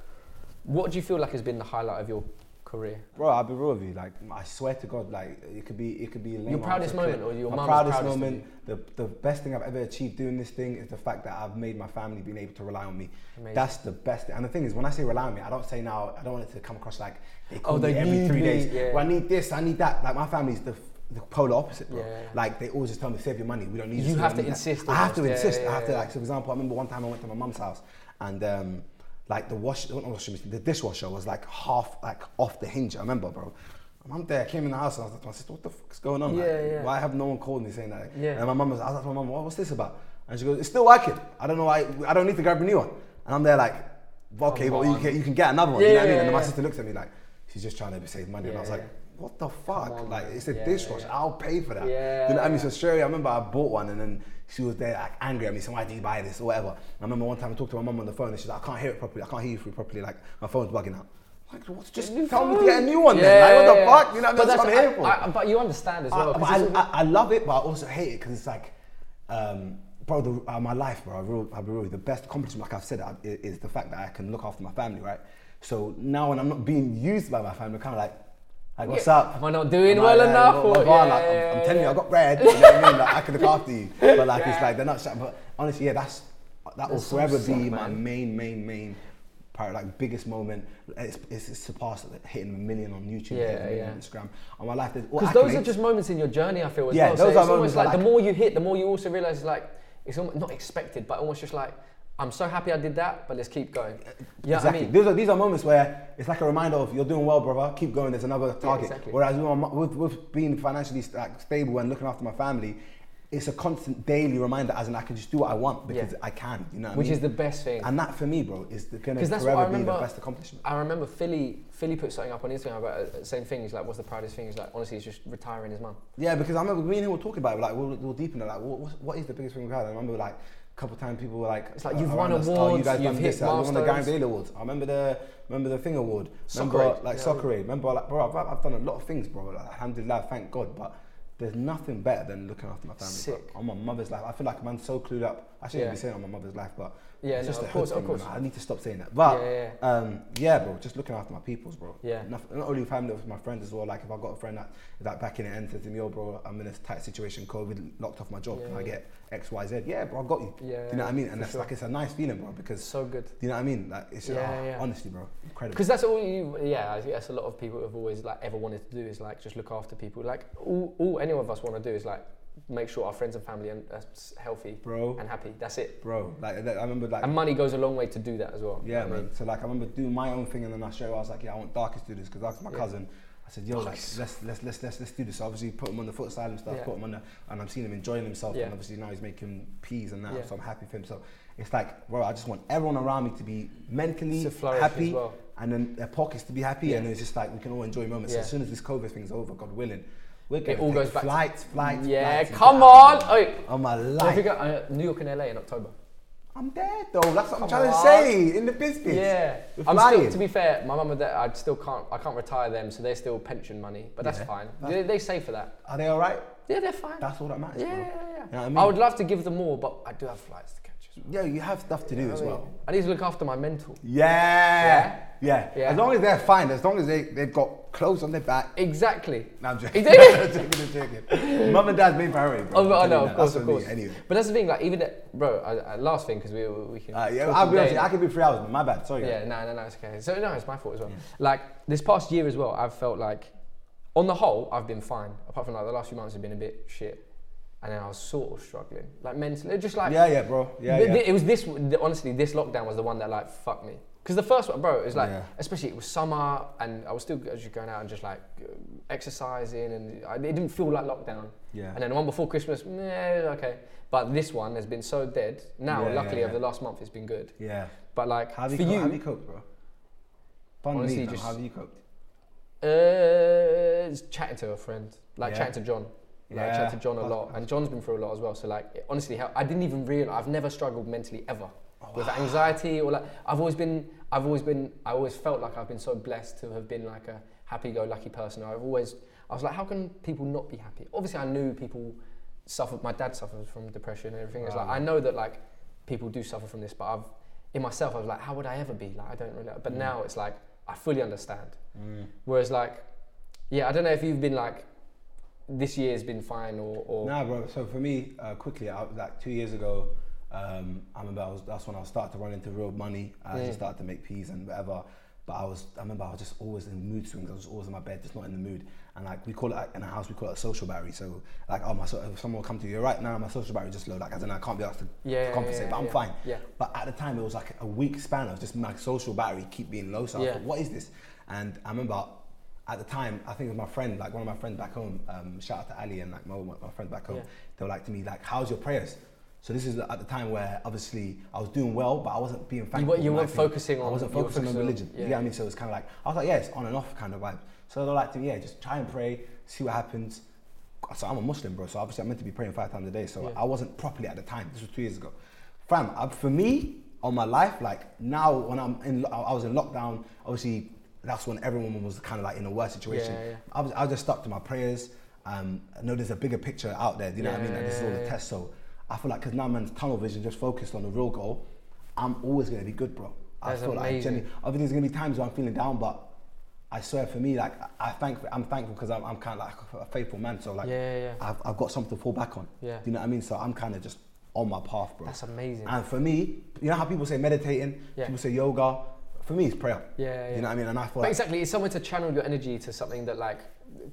what do you feel like has been the highlight of your career? Bro, I'll be real with you. Like, I swear to God, like it could be, it could be. a lame Your proudest moment or your my mum's proudest, moment. The the best thing I've ever achieved doing this thing is the fact that I've made my family being able to rely on me. Amazing. That's the best. thing. And the thing is, when I say rely on me, I don't say now. I don't want it to come across like they call Oh, me they every need three me, days. yeah. Well, I need this. I need that. Like my family's the. The polar opposite, bro. Yeah. Like they always just tell me, save your money. We don't need. You this, have to need that." insist I have to. Insist. yeah, I have to like. So, for example, I remember one time I went to my mum's house, and um, like the wash, not washing machine, the dishwasher was like half like off the hinge. I remember, bro. My mum there came in the house and I was like to my sister, what the fuck's going on? Yeah, Like, yeah. Why have no one called me saying that? Yeah. And my mum was, I was like to my mum, what, what's this about? And she goes, it's still working. I don't know why, I don't need to grab a new one. And I'm there like, okay, Come well, you can, you can get another one. Yeah, you know what I mean? And then my sister looks at me like, she's just trying to save money. and I was like. What the fuck? on, like, it's a Yeah, dishwasher. yeah. I'll pay for that. Yeah, You know what I mean? So away, I remember I bought one and then she was there like angry at me, saying, why did you buy this or whatever. And I remember one time I talked to my mum on the phone and she's like, I can't hear it properly. I can't hear you through properly. Like, my phone's bugging out. Like, what? Just tell me to get a new one then. Like, what the fuck? You know what I mean? But That's what I'm I- here for. I- but you understand as well. I, I, I love it, but I also hate it because it's like, um, bro, the, uh, my life, bro. I real, I'll be real. The best accomplishment, like I've said, is, is the fact that I can look after my family, right? So now when I'm not being used by my family, I'm kind of like, like, what's Yeah, up? am I not doing Am well uh, enough what- what or- going on? yeah, Like, I'm, I'm telling you. I got bread. You know what I mean? Like, I can look after you. But like, it's like they're not. But honestly, yeah, that's that will That's so forever sick, be my man. main, main, main. Part, like biggest moment, it's, it's, it's surpassed hitting a million on YouTube, Yeah, hitting a million yeah. on Instagram. On my life, Because those are just moments in your journey, I feel as Yeah, well. those so are it's moments almost where, like, the more you hit, the more you also realize like it's almost not expected, but almost just like I'm so happy I did that, but let's keep going. Yeah, exactly. I mean, these are these are moments where it's like a reminder of you're doing well, brother. Keep going. There's another target. exactly. Whereas with, with, with being financially like, stable and looking after my family, it's a constant daily reminder. As in, I can just do what I want because Yeah. I can. You know, what I which mean? is the best thing. and that for me, bro, is the, gonna that's what I forever be the best accomplishment. I remember Filly. Filly put something up on Instagram about the same thing. He's like, "What's the proudest thing?" He's like, "Honestly, he's just retiring his mum." Yeah, because I remember me and him were talking about it. Like, we'll, we'll deep in it. Like, what, what's- the biggest thing we've had? I remember like couple of times people were like, It's like, you've won us, oh, you guys you've done hit this. uh, You won the Gary milestones. Bailey Awards. I remember the remember the thing award. Soccer remember Aid, like yeah. soccer aid. Remember like bro, I've, I've done a lot of things, bro. Like, alhamdulillah, thank God. But there's nothing better than looking after my family. bro. Sick. On my mother's life, I feel like I'm so clued up. I shouldn't Yeah. be saying on my mother's life, but Yeah, it's no, just of a course, thing, course. I need to stop saying that. But Yeah, um, yeah, bro, just looking after my peoples, bro. Yeah. Not, not only family, but my friends as well. Like if I got a friend that that back in the end says to me, "Oh, bro, I'm in a tight situation. COVID locked off my job. Can I get X, Y, Z?" Yeah, bro, I got you. Yeah, Do you know what I mean? And that's sure. like it's a nice feeling, bro, because So good. do you know what I mean? Like it's just, Yeah, oh, yeah. honestly, bro, incredible. Because that's all you, yeah. I that's a lot of people have always like ever wanted to do is like just look after people. Like all, all any of us want to do is like make sure our friends and family are are uh, healthy Bro, and happy. That's it. bro, like I remember like And money goes a long way to do that as well. Yeah, I man. mean, So like, I remember doing my own thing, and then I showed. I was like, yeah, I want Darkest to do this because that's my Yeah. cousin. I said, yo, like, let's let's let's let's let's do this. So obviously, put him on the foot side and stuff. Yeah. Put him on the, and I'm seeing him enjoying himself. Yeah. And obviously now he's making peas and that. Yeah. So I'm happy for him. So it's like, bro, I just want everyone around me to be mentally to happy, well. and then their pockets to be happy, Yeah. and it's just like we can all enjoy moments. So as soon as this COVID thing's over, God willing, we're going all goes back to- flights, flights, yeah, flights, come on. Oh, on my life. think I, uh, New York and LA in October. I'm dead though. That's what I'm Come trying to say in the business. Yeah, We're I'm still. To be fair, my mum and dad, I still can't. I can't retire them, so they're still pension money. But that's Yeah. fine. That's- They, they save for that. Are they all right? Yeah, they're fine. That's all that matters, yeah, bro. yeah, yeah. You know what I I, would love to give them more, but I do have flights to catch as well. Yeah, you have stuff to do know as well. I need to look after my mental. Yeah. yeah. Yeah. As long as they're fine, as long as they, they've got clothes on their back. Exactly. No, I'm joking. He did I'm joking, I'm joking. Mum and dad's main priority, bro. Oh, but I telling know, of course, of course. Anyway. But that's the thing, like even that, bro. Uh, last thing, because we we can. Uh, yeah, I'll be honest. I could be three hours. My bad. Sorry. Yeah, no, no, no, it's okay. So no, it's my fault as well. Like this past year as well, I've felt like, on the whole, I've been fine. Apart from like the last few months have been a bit shit. And then I was sort of struggling, like mentally, just like Yeah, yeah, bro. Yeah, th- yeah. th- it was this. Honestly, this lockdown was the one that like fucked me. Because the first one, bro, it was like, Yeah. especially it was summer, and I was still just going out and just like uh, exercising, and I, it didn't feel like lockdown. Yeah. And then the one before Christmas, yeah, okay. But this one has been so dead. Now, Yeah, luckily, yeah, over the last month, it's been good. yeah. But like How have you, for co- you, how have you coped, bro? Fun Honestly, me, just- how have you coped? uh, chatting to a friend, like chatting to John. Like Yeah. chatting to John a lot, and John's been through a lot as well. So like, honestly, I didn't even realize I've never struggled mentally ever oh, with anxiety or like I've always been, I've always been, I always felt like I've been so blessed to have been like a happy-go-lucky person. I've always, I was like, how can people not be happy? Obviously, I knew people suffered. My dad suffers from depression and everything. It's like I know that like people do suffer from this, but I've in myself I was like, how would I ever be? Like I don't really. But mm. now it's like I fully understand. Mm. Whereas like, yeah, I don't know if you've been like, this year's been fine or, or Nah, bro. So for me, uh, quickly, I, like two years ago, um, I remember I was, that's when I started to run into real money. I Mm. just started to make peas and whatever. But I was, I remember I was just always in mood swings. I was always in my bed, just not in the mood. And like we call it like, in the house, we call it a social battery. So like, oh my, so, if someone will come to you right now, my social battery just low. Like as in I can't be asked to, Yeah, to compensate, yeah, but I'm yeah, fine. yeah. But at the time, it was like a week span of just my social battery keep being low. So I Yeah. thought, what is this? And I remember at the time, I think it was my friend, like one of my friends back home. Um, shout out to Ali and like my, my friend back home. Yeah. They were like to me, like, "How's your prayers?" So this is at the time where obviously I was doing well, but I wasn't being thankful. you for weren't focusing I on- wasn't you were focusing on focusing on- religion. yeah. Yeah, I mean, so it was kind of like I was like, yeah, it's on and off kind of vibe. So they're like to me, yeah, just try and pray, see what happens. So I'm a Muslim, bro. So obviously I'm meant to be praying five times a day. So Yeah. I wasn't properly at the time. This was two years ago. Fam, uh, for me, on my life, like now when I'm in, I I was in lockdown. Obviously, that's when everyone was kind of like in a worse situation. Yeah, yeah. I was, I was just stuck to my prayers. Um, I know there's a bigger picture out there. Do you know what I mean? And this is all Yeah, the test. So I feel like because now man's tunnel vision, just focused on the real goal. I'm always gonna be good, bro. I That's feel like amazing. genuinely, obviously there's gonna be times where I'm feeling down, but I swear for me, like I thank, I'm thankful because I'm, I'm kind of like a faithful man. So like, Yeah, yeah, yeah. I've, I've got something to fall back on. Yeah. Do you know what I mean? So I'm kind of just on my path, bro. That's amazing. And for me, you know how people say meditating, Yeah. people say yoga. For me, it's prayer. Yeah, yeah. You know what I mean? And I feel like, exactly, it's somewhere to channel your energy to something that like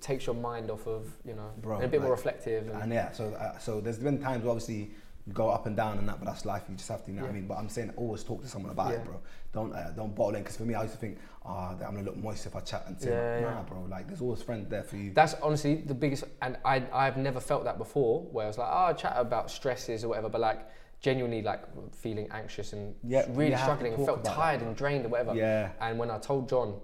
takes your mind off of you know Bro, and a bit more reflective. And, and yeah, so uh, so there's been times where obviously you go up and down and that, but that's life. You just have to, you know what I mean. But I'm saying always talk to someone about Yeah. it, bro. Don't uh, don't bottle in because for me, I used to think, ah, I'm gonna look moist if I chat and say, Yeah, nah, yeah. bro. Like there's always friends there for you. That's honestly the biggest, and I I've never felt that before. Where I was like, oh, I chat about stresses or whatever, but like genuinely like feeling anxious and Yeah, really you have to struggling and felt tired that, and drained or whatever. Yeah. And when I told John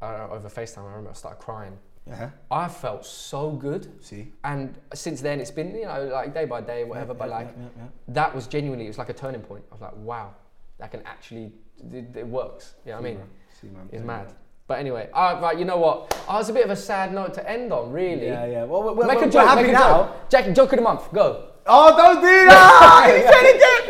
uh, over Facetime, I remember I started crying. Yeah. I felt so good. See. And since then, it's been you know like day by day, whatever. Yeah, but yeah, like yeah, that was genuinely, it was like a turning point. I was like, wow, that can actually, it, it works. You know what I mean? man. See, man. It's mad. But anyway, uh, right, you know what? Oh, it's a bit of a sad note to end on, really. Yeah, yeah. Well, we're, Make we're, a joke, happy make a now. joke. Jack, joke of the month, go. Oh, don't do that! He's trying to get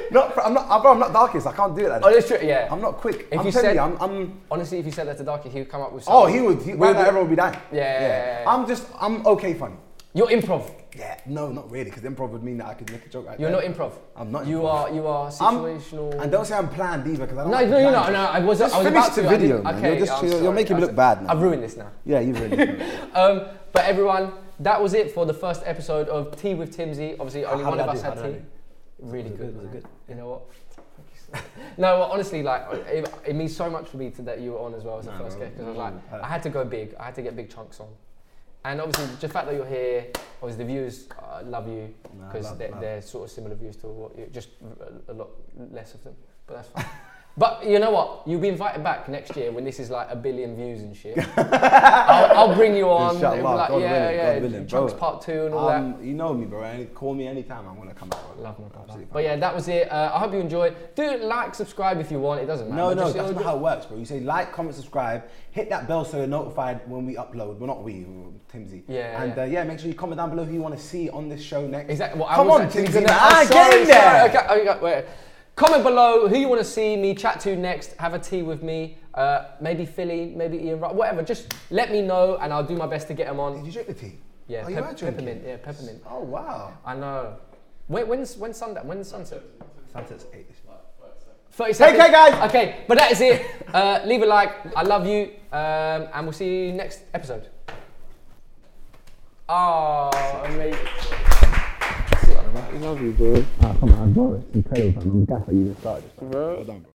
me. not, I'm not, uh, bro. I'm not darkest. I can't do it. That. Oh, that. that's true, yeah. I'm not quick. If I'm you telling said- you, I'm, I'm Honestly, if you said that to Darky, he would come up with Something. Oh, he would. He, right now, everyone would be dying. Yeah, yeah, yeah, yeah. I'm just, I'm okay funny. You're improv. Yeah, no, not really, because improv would mean that I could make a joke. Like You're that. not improv. I'm not You are, you are I'm- situational. And don't say I'm planned either, because I don't. no, no, you're not. No, I was. Just I was finish about the to. Video, man. Okay, You're just- I'm you're- you're making me look bad now. I've ruined this now. Yeah, you really. Um, but everyone, that was it for the first episode of Tea with Timsy. Obviously, only How one of us do? Had tea. Really good. Was good? You know what? Thank you so- no, well, honestly, like it, it means so much for me to, that you were on as well as the Nah, first guest because I was like, uh, I had to go big. I had to get big Chunkz on. And obviously, the fact that you're here, obviously the viewers uh, love you because they're, they're sort of similar views to what you, just a lot less of them. But that's fine. But you know what? You'll be invited back next year when this is like a billion views and shit. I'll, I'll bring you on. It'll like, God yeah, willing, yeah, God willing, Chunkz bro. Part Two and all that. Um, you know me, bro. Any, call me anytime. I'm gonna come out. Bro. Love my brother. But yeah, that was it. Uh, I hope you enjoyed. Do like, subscribe if you want. It doesn't matter. No, no, just, that's uh, not how it works, bro. You say like, comment, subscribe, hit that bell so you're notified when we upload. Well, not we, Timsy. Yeah, And yeah. Uh, yeah, make sure you comment down below who you want to see on this show next. Exactly. Well, I Come on, Timsy, man. Ah, sorry, get in there. sorry. Okay, okay, wait. Comment below who you want to see me chat to next. Have a tea with me. Uh, maybe Filly, maybe Ian, Wright, whatever. Just let me know, and I'll do my best to get them on. Did you drink the tea? Yeah, Oh, pep- peppermint. Yeah, peppermint. Oh wow. I know. When, when's when's sundown? When's sunset? Santa's eight. 30 seconds. okay, guys. Okay, but that is it. Uh, leave a like. I love you, um, and we'll see you next episode. Oh, amazing. Love you, bro. Ah, come on, bro. It's incredible, man. I'm gassed that you even started. Bro. Well done, bro.